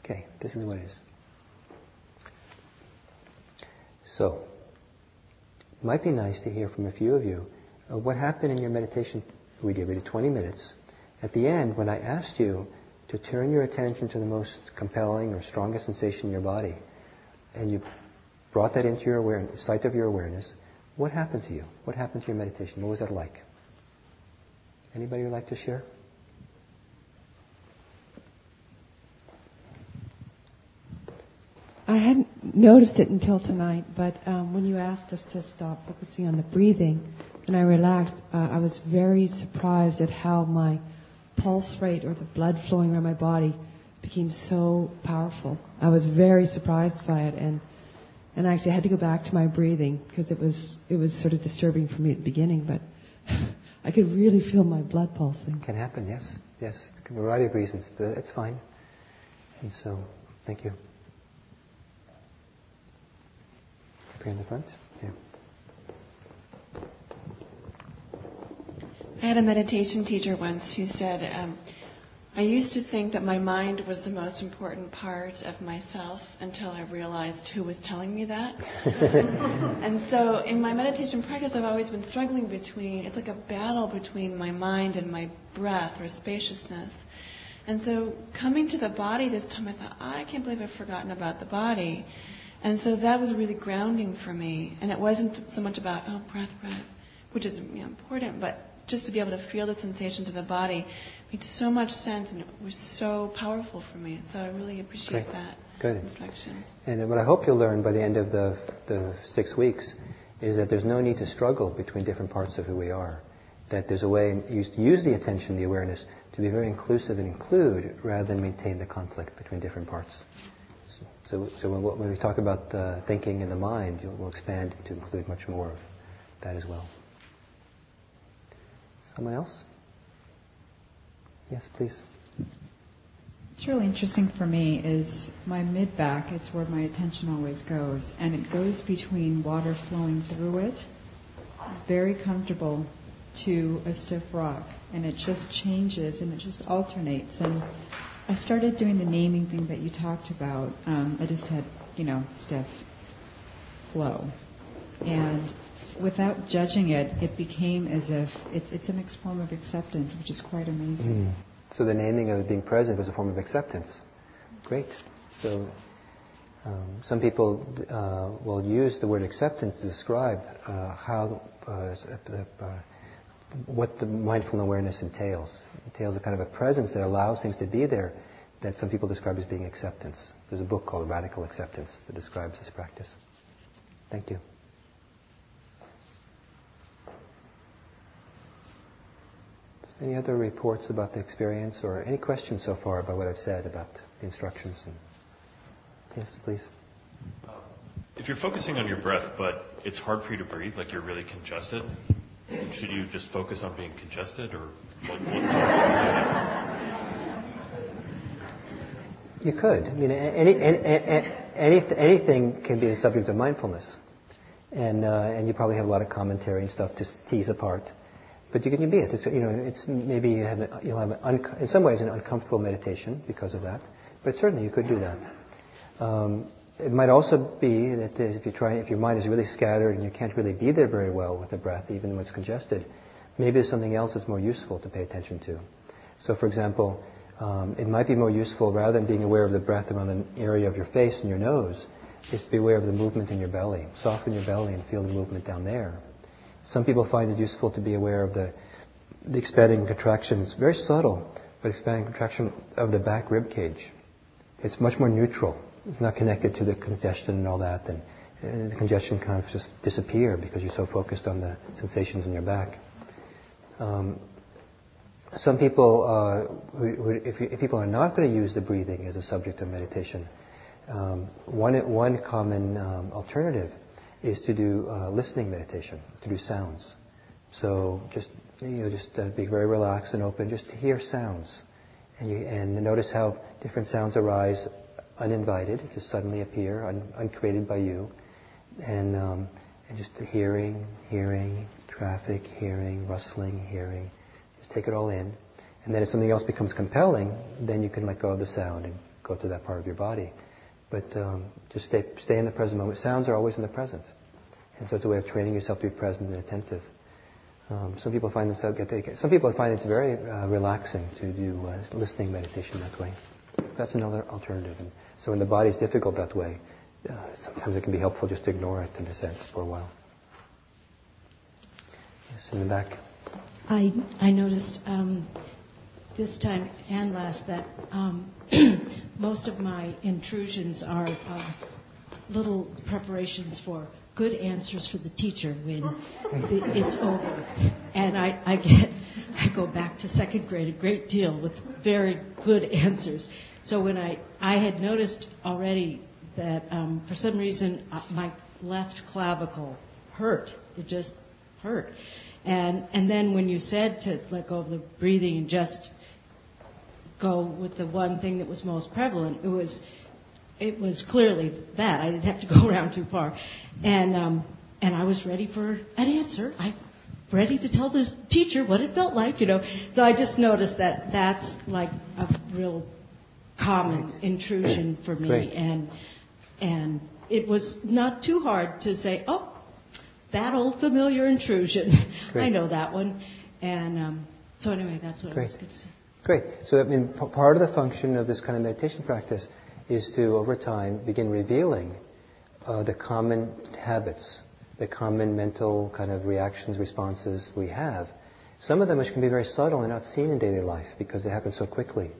Okay, this is what it is. So, it might be nice to hear from a few of you uh, what happened in your meditation we. We did 20 minutes. At the end, when I asked you to turn your attention to the most compelling or strongest sensation in your body, and you brought that into your awareness, sight of your awareness, what happened to you? What happened to your meditation? What was that like? Anybody would like to share? I hadn't noticed it until tonight, but um, when you asked us to stop focusing on the breathing and I relaxed, uh, I was very surprised at how my pulse rate or the blood flowing around my body became so powerful. I was very surprised by it, and and I actually had to go back to my breathing because it was it was sort of disturbing for me at the beginning, but <laughs> I could really feel my blood pulsing. Can happen, yes, yes, a variety of reasons, but it's fine. And so, thank you. Up here in the front, yeah. I had a meditation teacher once who said, um, I used to think that my mind was the most important part of myself until I realized who was telling me that. <laughs> and so in my meditation practice, I've always been struggling between, it's like a battle between my mind and my breath or spaciousness. And so coming to the body this time, I thought, I can't believe I've forgotten about the body. And so that was really grounding for me. And it wasn't so much about, oh, breath, breath, which is you know, important, but just to be able to feel the sensations of the body made so much sense and it was so powerful for me. So I really appreciate Great. that Good. instruction. And what I hope you'll learn by the end of the, the six weeks is that there's no need to struggle between different parts of who we are. That there's a way use, use the attention, the awareness, to be very inclusive and include rather than maintain the conflict between different parts. So, so when, when we talk about uh, thinking in the mind, we'll expand to include much more of that as well. Someone else? Yes, please. What's really interesting for me is my mid back, it's where my attention always goes, and it goes between water flowing through it, very comfortable, to a stiff rock, and it just changes and it just alternates. And I started doing the naming thing that you talked about. Um, I just said, you know, stiff, flow. And without judging it, it became as if it's, it's a form of acceptance, which is quite amazing. Mm. So the naming of being present was a form of acceptance. Great. So um, some people uh, will use the word acceptance to describe uh, how uh, uh what the mindful awareness entails. It entails a kind of a presence that allows things to be there, that some people describe as being acceptance. There's a book called Radical Acceptance that describes this practice. Thank you. Any other reports about the experience or any questions so far about what I've said about the instructions? And yes, please. Um, if you're focusing on your breath, but it's hard for you to breathe, like you're really congested, should you just focus on being congested, or what, what's You could. I mean, any, any, any, anything can be the subject of mindfulness, and uh, and you probably have a lot of commentary and stuff to tease apart. But you can be it. It's, you know, it's maybe you have, you'll have un, in some ways an uncomfortable meditation because of that. But certainly you could do that. Um, it might also be that if you try, if your mind is really scattered and you can't really be there very well with the breath, even when it's congested, maybe there's something else that's more useful to pay attention to. So, for example, um, it might be more useful rather than being aware of the breath around the area of your face and your nose, is to be aware of the movement in your belly. Soften your belly and feel the movement down there. Some people find it useful to be aware of the, the expanding contractions, very subtle, but expanding contraction of the back rib cage. It's much more neutral. It's not connected to the congestion and all that, and, and the congestion kind of just disappear because you're so focused on the sensations in your back. Um, some people, uh, if, if, people are not going to use the breathing as a subject of meditation, um, one, one common um, alternative is to do uh, listening meditation, to do sounds. So just you know, just uh, be very relaxed and open, just to hear sounds, and you, and notice how different sounds arise uninvited, just suddenly appear, un, uncreated by you, and um, and just hearing, hearing, traffic, hearing, rustling, hearing. Just take it all in, and then if something else becomes compelling, then you can let go of the sound and go to that part of your body. But um, just stay, stay in the present moment. Sounds are always in the present. And so it's a way of training yourself to be present and attentive. Um, some people find themselves get, some people find it's very uh, relaxing to do uh, listening meditation that way. That's another alternative. And so when the body is difficult that way, uh, sometimes it can be helpful just to ignore it in a sense for a while. Yes, in the back. I I noticed um, this time and last that um, <clears throat> most of my intrusions are uh, little preparations for good answers for the teacher when the, it's over. And I, I get, I go back to second grade a great deal with very good answers. So when I, I had noticed already that um, for some reason uh, my left clavicle hurt. It just hurt. And and then when you said to let go of the breathing and just go with the one thing that was most prevalent. It was it was clearly that I didn't have to <laughs> go around too far, and um, and I was ready for an answer. I ready to tell the teacher what it felt like, you know. So I just noticed that that's like a real common intrusion for me, Great. and and it was not too hard to say, oh, that old familiar intrusion. <laughs> I know that one, and um, so anyway, that's what Great. I was going to say. Great. So, I mean, p- part of the function of this kind of meditation practice is to, over time, begin revealing uh, the common habits, the common mental kind of reactions, responses we have. Some of them which can be very subtle and not seen in daily life because they happen so quickly.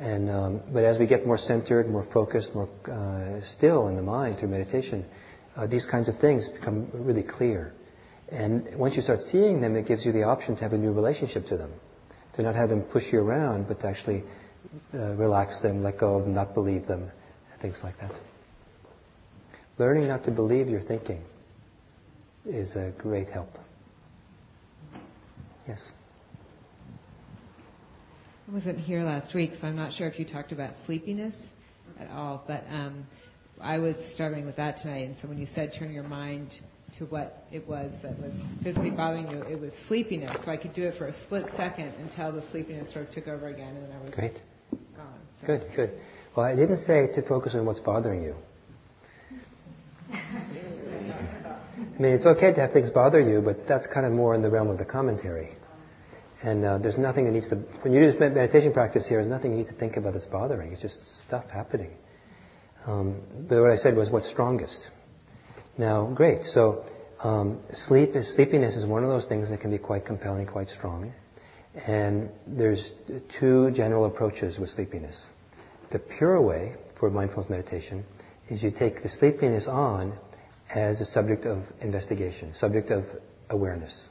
And um, but as we get more centered, more focused, more uh, still in the mind through meditation, uh, these kinds of things become really clear. And once you start seeing them, it gives you the option to have a new relationship to them to not have them push you around, but to actually uh, relax them, let go of them, not believe them, things like that. Learning not to believe your thinking is a great help. Yes. I wasn't here last week, so I'm not sure if you talked about sleepiness at all, but um, I was struggling with that tonight. And so when you said turn your mind to what it was that was physically bothering you. It was sleepiness. So I could do it for a split second until the sleepiness sort of took over again, and then I was Great. gone. So. Good, good. Well, I didn't say to focus on what's bothering you. I mean, it's okay to have things bother you, but that's kind of more in the realm of the commentary. And uh, there's nothing that needs to, when you do this meditation practice here, there's nothing you need to think about that's bothering. It's just stuff happening. Um, but what I said was what's strongest. Now, great. So, um, sleep is, sleepiness is one of those things that can be quite compelling, quite strong. And there's two general approaches with sleepiness. The pure way for mindfulness meditation is you take the sleepiness on as a subject of investigation, subject of awareness.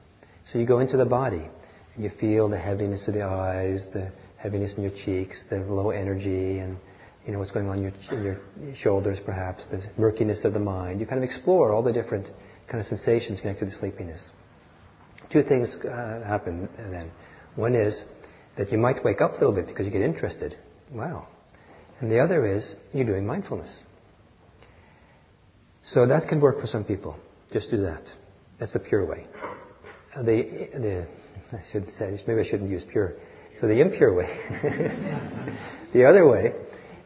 So you go into the body and you feel the heaviness of the eyes, the heaviness in your cheeks, the low energy, and you know what's going on in your, shoulders, perhaps the murkiness of the mind. You kind of explore all the different kind of sensations connected to sleepiness. Two things uh, happen then. One is that you might wake up a little bit because you get interested. Wow. And the other is you're doing mindfulness. So that can work for some people. Just do that. That's the pure way. Uh, the, the, I should say, maybe I shouldn't use pure. So the impure way, <laughs> the other way,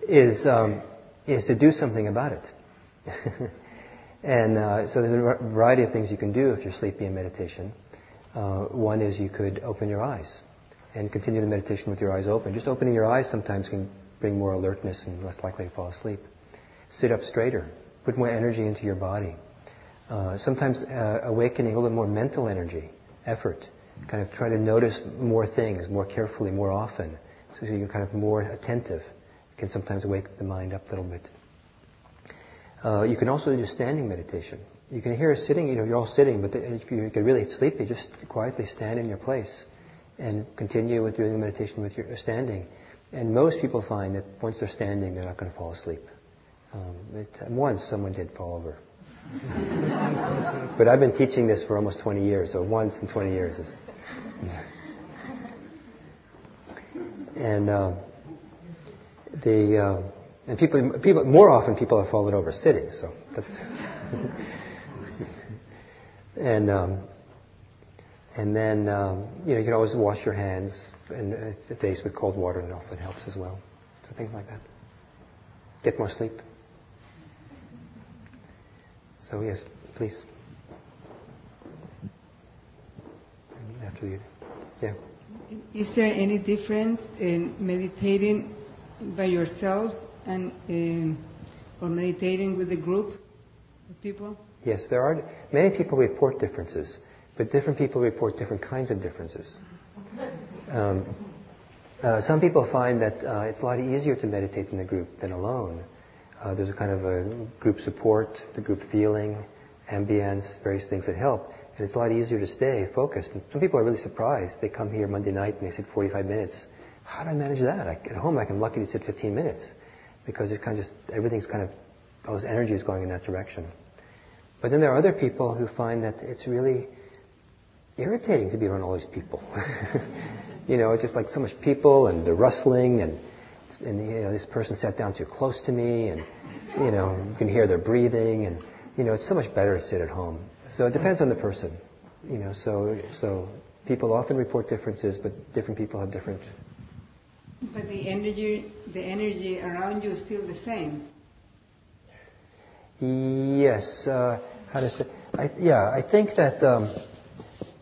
is um, is to do something about it. <laughs> and uh, so there's a variety of things you can do if you're sleepy in meditation. Uh, one is you could open your eyes and continue the meditation with your eyes open. Just opening your eyes sometimes can bring more alertness and less likely to fall asleep. Sit up straighter. Put more energy into your body. Uh, sometimes uh, awakening a little more mental energy, effort. Kind of try to notice more things more carefully, more often, so you're kind of more attentive. Can sometimes wake the mind up a little bit. Uh, you can also do standing meditation. You can hear sitting, you know, you're all sitting, but if you get really sleepy, just quietly stand in your place and continue with doing the meditation with your standing. And most people find that once they're standing, they're not going to fall asleep. Um, it, once someone did fall over. <laughs> but I've been teaching this for almost 20 years, so once in 20 years is. and uh, the uh, and people people more often people have fallen over sitting, so that's. <laughs> and um, and then um, you know you can always wash your hands and uh, face with cold water, and often helps as well. So things like that. Get more sleep. So yes, please. After you, yeah. Is there any difference in meditating by yourself and um, or meditating with a group of people? Yes, there are. Many people report differences, but different people report different kinds of differences. <laughs> Um, uh, some people find that uh, it's a lot easier to meditate in a group than alone. Uh, there's a kind of a group support, the group feeling, ambience, various things that help. And it's a lot easier to stay focused. And some people are really surprised. They come here Monday night and they sit 45 minutes. How do I manage that? I, at home, I'm lucky to sit 15 minutes because it's kind of just, everything's kind of, all this energy is going in that direction. But then there are other people who find that it's really irritating to be around all these people. <laughs> you know, it's just like so much people and the rustling and and you know, this person sat down too close to me, and you know, you can hear their breathing, and you know, it's so much better to sit at home. So it depends on the person, you know. So so people often report differences, but different people have different. But the energy, the energy around you is still the same. Yes. Uh, how to say? I, yeah, I think that um,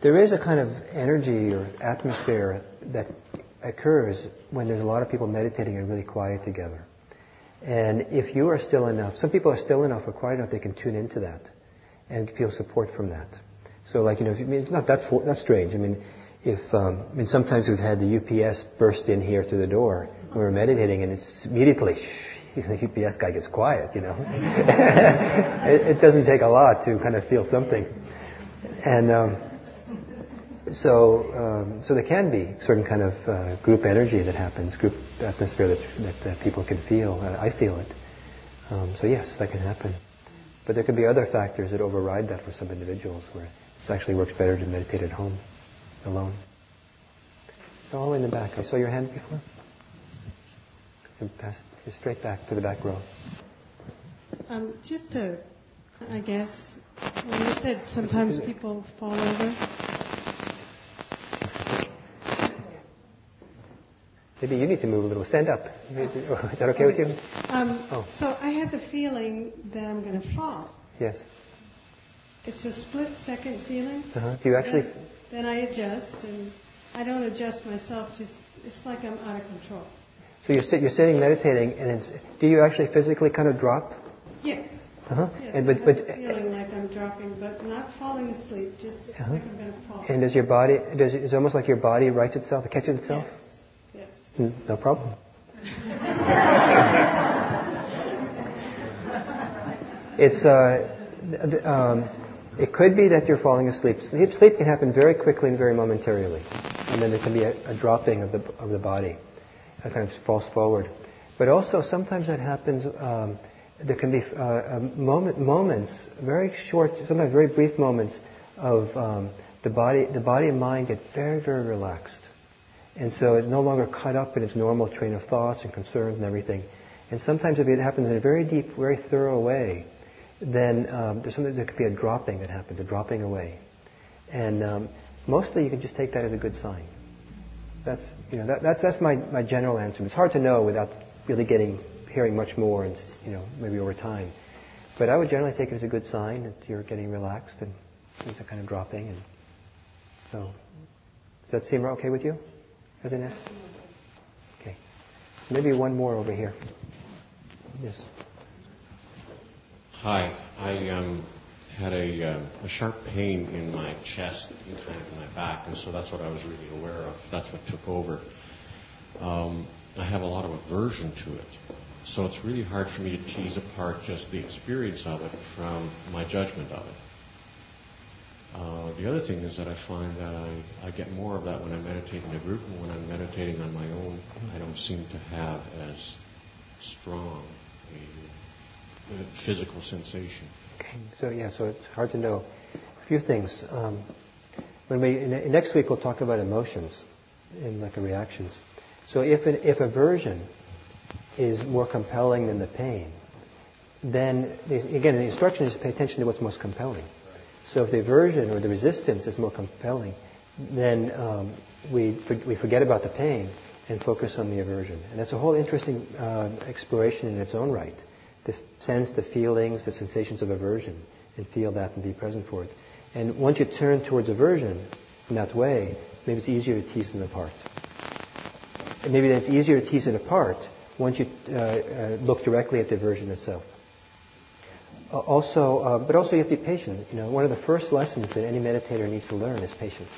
there is a kind of energy or atmosphere that occurs when there's a lot of people meditating and really quiet together. And if you are still enough, some people are still enough or quiet enough, they can tune into that and feel support from that. So, like you know, I mean, it's not that that's strange. I mean, if um, I mean, sometimes we've had the UPS burst in here through the door when we're meditating, and it's immediately shh, <laughs> the UPS guy gets quiet. You know, <laughs> it, it, doesn't take a lot to kind of feel something, and. Um, so, um, so there can be certain kind of uh, group energy that happens, group atmosphere that, that uh, people can feel. I feel it. Um, so yes, that can happen. But there could be other factors that override that for some individuals, where it actually works better to meditate at home, alone. All the way in the back. I saw your hand before. pass straight back to the back row. Um, just to, I guess, when you said sometimes people fall over, Maybe you need to move a little. Stand up. Is that okay with you? Um, oh. So I had the feeling that I'm going to fall. Yes. It's a split second feeling. Uh-huh. Do you actually? Then, I adjust, and I don't adjust myself. Just it's like I'm out of control. So you're, sit, you're sitting meditating, and it's, do you actually physically kind of drop? Yes. Uh-huh. Yes, and, but, but, feeling like I'm dropping, but not falling asleep, just uh-huh. like I'm going to fall. And does your body, does, it's almost like your body rights itself, it catches itself? Yes. Mm, no problem. <laughs> it's uh, um, it could be that you're falling asleep. Sleep, sleep can happen very quickly and very momentarily, and then there can be a, a dropping of the of the body, a kind of falls forward. But also sometimes that happens. Um, there can be uh, moment, moments, very short, sometimes very brief moments of um, the body. The body and mind get very, very relaxed, and so it's no longer caught up in its normal train of thoughts and concerns and everything. And sometimes it happens in a very deep, very thorough way, then um, there's something there could be a dropping that happens, a dropping away, and um, mostly you can just take that as a good sign. That's you know that, that's that's my, my general answer. It's hard to know without really getting hearing much more and you know maybe over time. But I would generally take it as a good sign that you're getting relaxed and things are kind of dropping. And so, does that seem okay with you? As an S? Okay. Maybe one more over here. Yes. Hi. I um, had a, uh, a sharp pain in my chest and kind of in my back, and so that's what I was really aware of. That's what took over. Um, I have a lot of aversion to it. So it's really hard for me to tease apart just the experience of it from my judgment of it. Uh, the other thing is that I find that I, get more of that when I meditate in a group, and when I'm meditating on my own, I don't seem to have as strong a physical sensation. Okay, so yeah, so it's hard to know. A few things. Um, when we next week we'll talk about emotions and like reactions. So if an, if aversion is more compelling than the pain, then again the instruction is to pay attention to what's most compelling. So if the aversion or the resistance is more compelling, then um, we, we forget about the pain and focus on the aversion. And that's a whole interesting uh, exploration in its own right. To sense the feelings, the sensations of aversion, and feel that and be present for it. And once you turn towards aversion in that way, maybe it's easier to tease them apart. And maybe it's easier to tease it apart once you uh, uh, look directly at the aversion itself. Uh, also, uh, but also you have to be patient. You know, one of the first lessons that any meditator needs to learn is patience.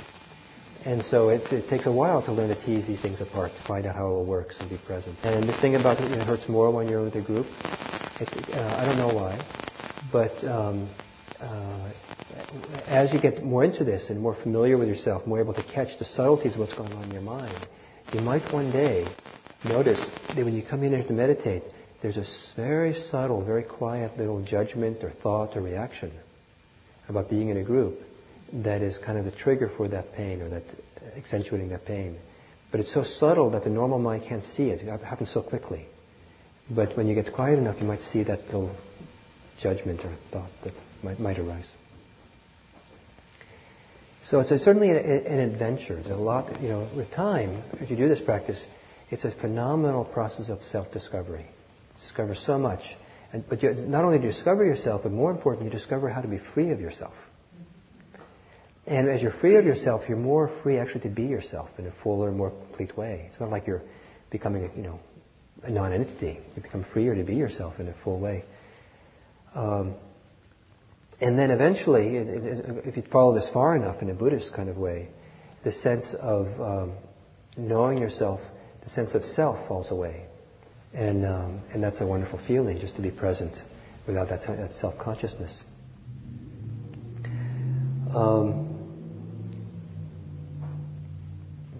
And so it takes a while to learn to tease these things apart, to find out how it all works and be present. And this thing about it, hurts more when you're with a group, uh, I don't know why, but um, uh, as you get more into this and more familiar with yourself, more able to catch the subtleties of what's going on in your mind, you might one day notice that when you come in here to meditate, there's a very subtle, very quiet little judgment or thought or reaction about being in a group that is kind of the trigger for that pain or that accentuating that pain. But it's so subtle that the normal mind can't see it. It happens so quickly. But when you get quiet enough, you might see that little judgment or thought that might, might arise. So it's a, certainly an, an adventure. There's a lot, you know, with time, if you do this practice, it's a phenomenal process of self-discovery discover so much. And, but you, not only do you discover yourself, but more important, you discover how to be free of yourself. And as you're free of yourself, you're more free actually to be yourself in a fuller, more complete way. It's not like you're becoming, a, you know, a non-entity. You become freer to be yourself in a full way. Um, and then eventually, if you follow this far enough in a Buddhist kind of way, the sense of um, knowing yourself, the sense of self falls away. And, um, and that's a wonderful feeling, just to be present without that, that self consciousness. Um,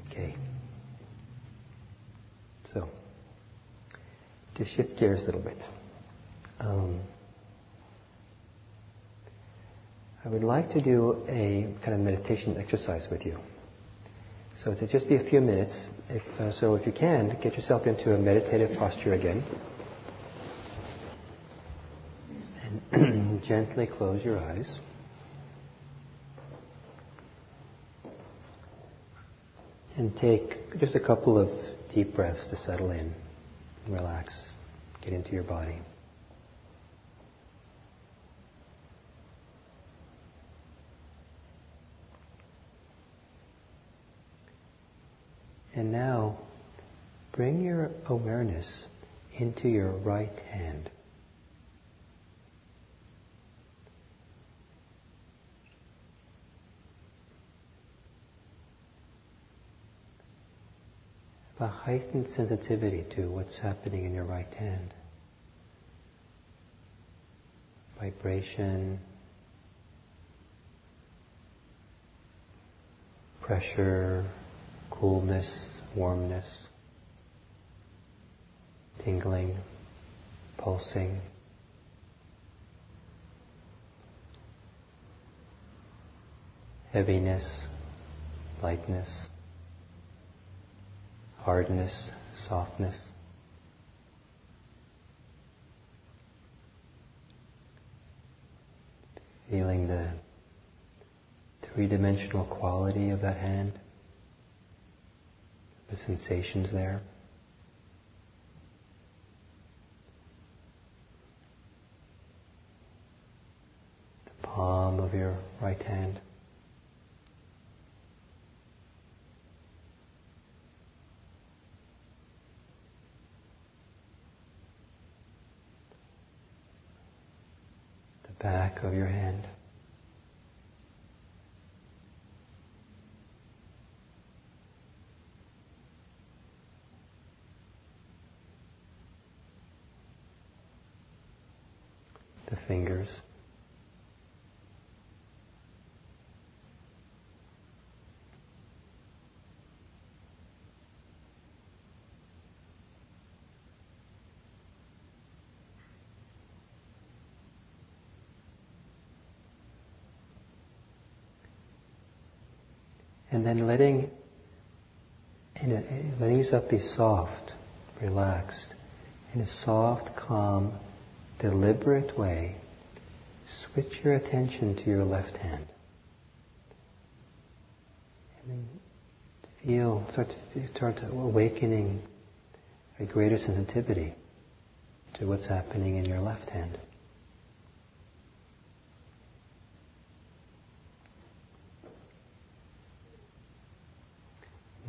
okay. So, to shift gears a little bit. Um, I would like to do a kind of meditation exercise with you. So to just be a few minutes. If, uh, so if you can, get yourself into a meditative posture again. And <clears throat> gently close your eyes. And take just a couple of deep breaths to settle in relax. Get into your body. And now, bring your awareness into your right hand. A heightened sensitivity to what's happening in your right hand. Vibration, pressure, coolness, warmness, tingling, pulsing. Heaviness, lightness, hardness, softness. Feeling the three dimensional quality of that hand, the sensations there. The palm of your right hand. The back of your hand. the fingers. And then letting, letting yourself be soft, relaxed, in a soft, calm, deliberate way, switch your attention to your left hand. And then feel, start to start to awakening a greater sensitivity to what's happening in your left hand.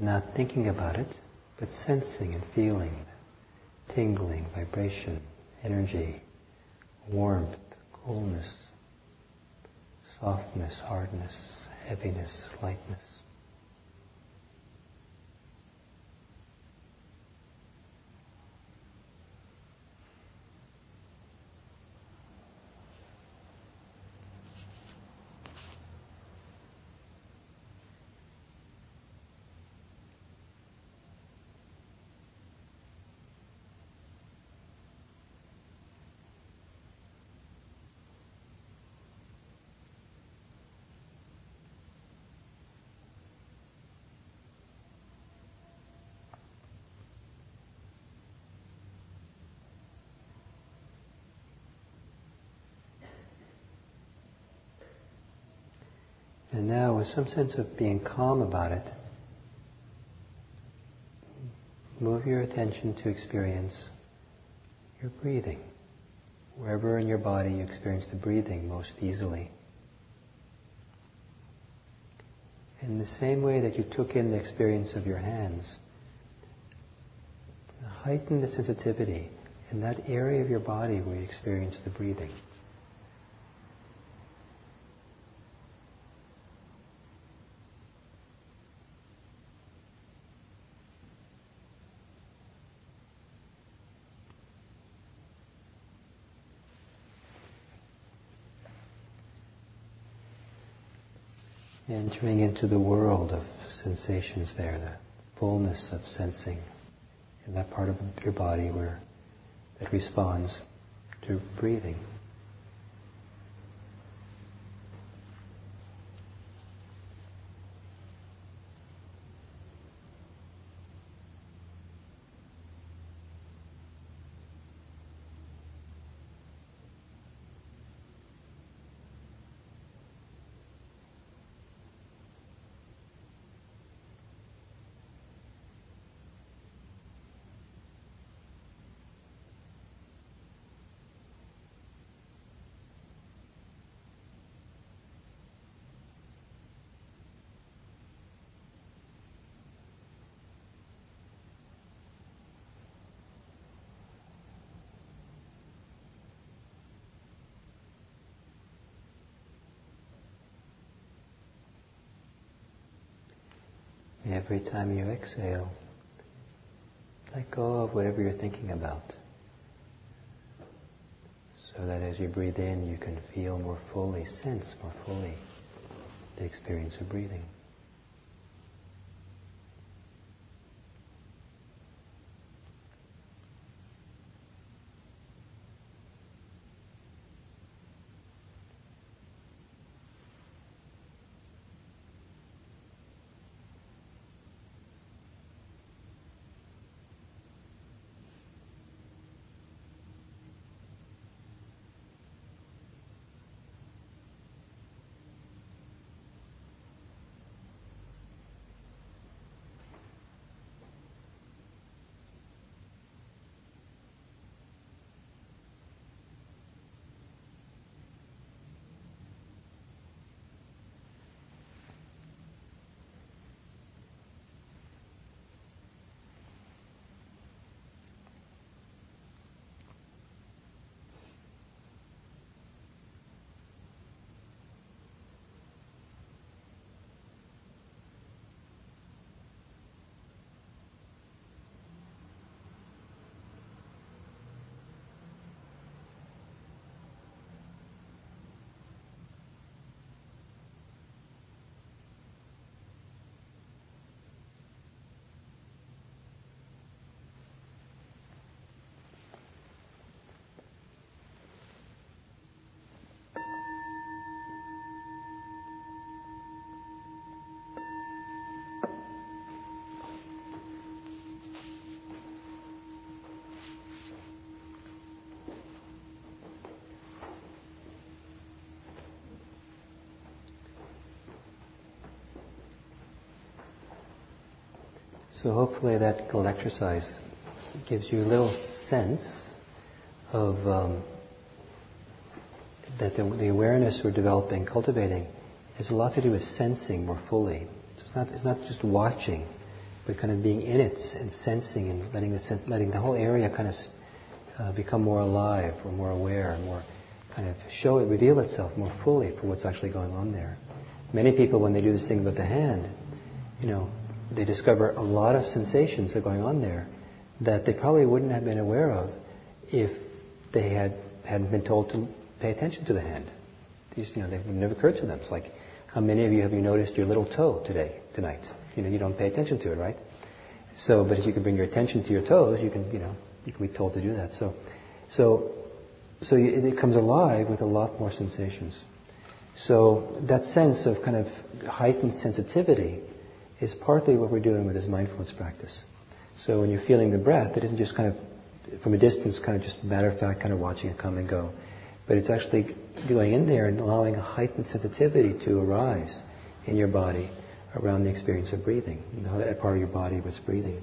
Not thinking about it, but sensing and feeling tingling, vibration, energy, warmth, coolness, softness, hardness, heaviness, lightness. And now, with some sense of being calm about it, move your attention to experience your breathing. Wherever in your body you experience the breathing most easily. In the same way that you took in the experience of your hands, heighten the sensitivity in that area of your body where you experience the breathing. Entering into the world of sensations there, the fullness of sensing in that part of your body where that responds to breathing. Every time you exhale, let go of whatever you're thinking about. So that as you breathe in, you can feel more fully, sense more fully the experience of breathing. So hopefully that little exercise gives you a little sense of um, that the, the, awareness we're developing, cultivating, has a lot to do with sensing more fully. So it's not, it's not just watching, but kind of being in it and sensing and letting the sense, letting the whole area kind of uh, become more alive or more aware, and more kind of show it, reveal itself more fully for what's actually going on there. Many people, when they do this thing with the hand, you know, they discover a lot of sensations are going on there that they probably wouldn't have been aware of if they had hadn't been told to pay attention to the hand. These, you know, they would never occurred to them. It's like, how many of you have you noticed your little toe today, tonight? You know, you don't pay attention to it, right? So, but if you can bring your attention to your toes, you can, you know, you can be told to do that. So, so, so it comes alive with a lot more sensations. So that sense of kind of heightened sensitivity is partly what we're doing with this mindfulness practice. So when you're feeling the breath, it isn't just kind of from a distance, kind of just matter of fact, kind of watching it come and go. But it's actually going in there and allowing a heightened sensitivity to arise in your body around the experience of breathing, that part of your body was breathing.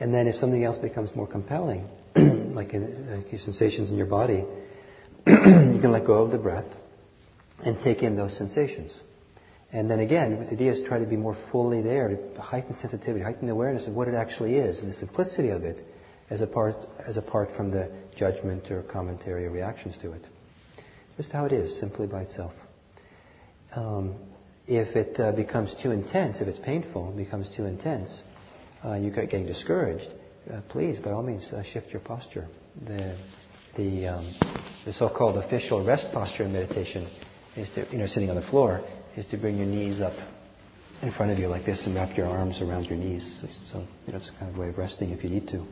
And then if something else becomes more compelling, <clears throat> like, in, like your sensations in your body, <clears throat> you can let go of the breath and take in those sensations. And then again, the idea is try to be more fully there, to heighten sensitivity, heighten awareness of what it actually is, and the simplicity of it, as apart, as apart from the judgment or commentary or reactions to it. Just how it is, simply by itself. Um, if it uh, becomes too intense, if it's painful, it becomes too intense, uh, you're getting discouraged, uh, please, by all means, uh, shift your posture. The, the, um, the so-called official rest posture in meditation is to, you know, sitting on the floor is to bring your knees up in front of you like this and wrap your arms around your knees. So, you know, it's a kind of way of resting if you need to.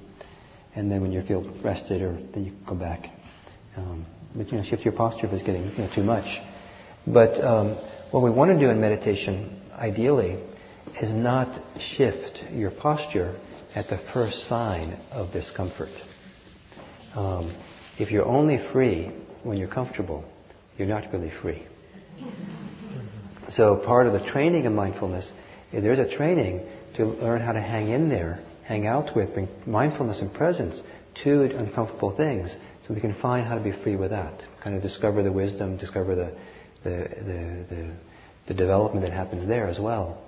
And then when you feel rested, or then you go back. Um, but you know, shift your posture if it's getting you know, too much. But um, what we want to do in meditation, ideally, is not shift your posture at the first sign of discomfort. Um, if you're only free when you're comfortable, you're not really free. So part of the training of mindfulness, there's a training to learn how to hang in there, hang out with, bring mindfulness and presence to uncomfortable things so we can find how to be free with that. Kind of discover the wisdom, discover the, the, the, the, the development that happens there as well.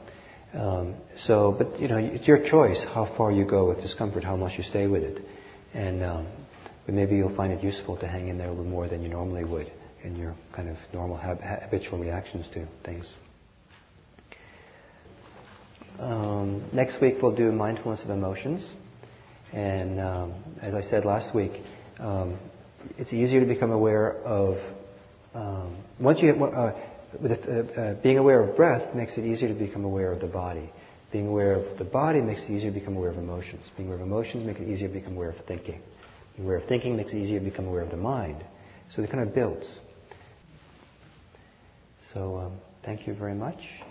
Um, so, but you know, it's your choice how far you go with discomfort, how much you stay with it. And um, maybe you'll find it useful to hang in there a little more than you normally would in your kind of normal habitual reactions to things. Um, next week we'll do mindfulness of emotions. And um, as I said last week, um, it's easier to become aware of um, once you uh, uh, uh, being aware of breath makes it easier to become aware of the body. Being aware of the body makes it easier to become aware of emotions. Being aware of emotions makes it easier to become aware of thinking. Being aware of thinking makes it easier to become aware of the mind. So it kind of builds. So um, thank you very much.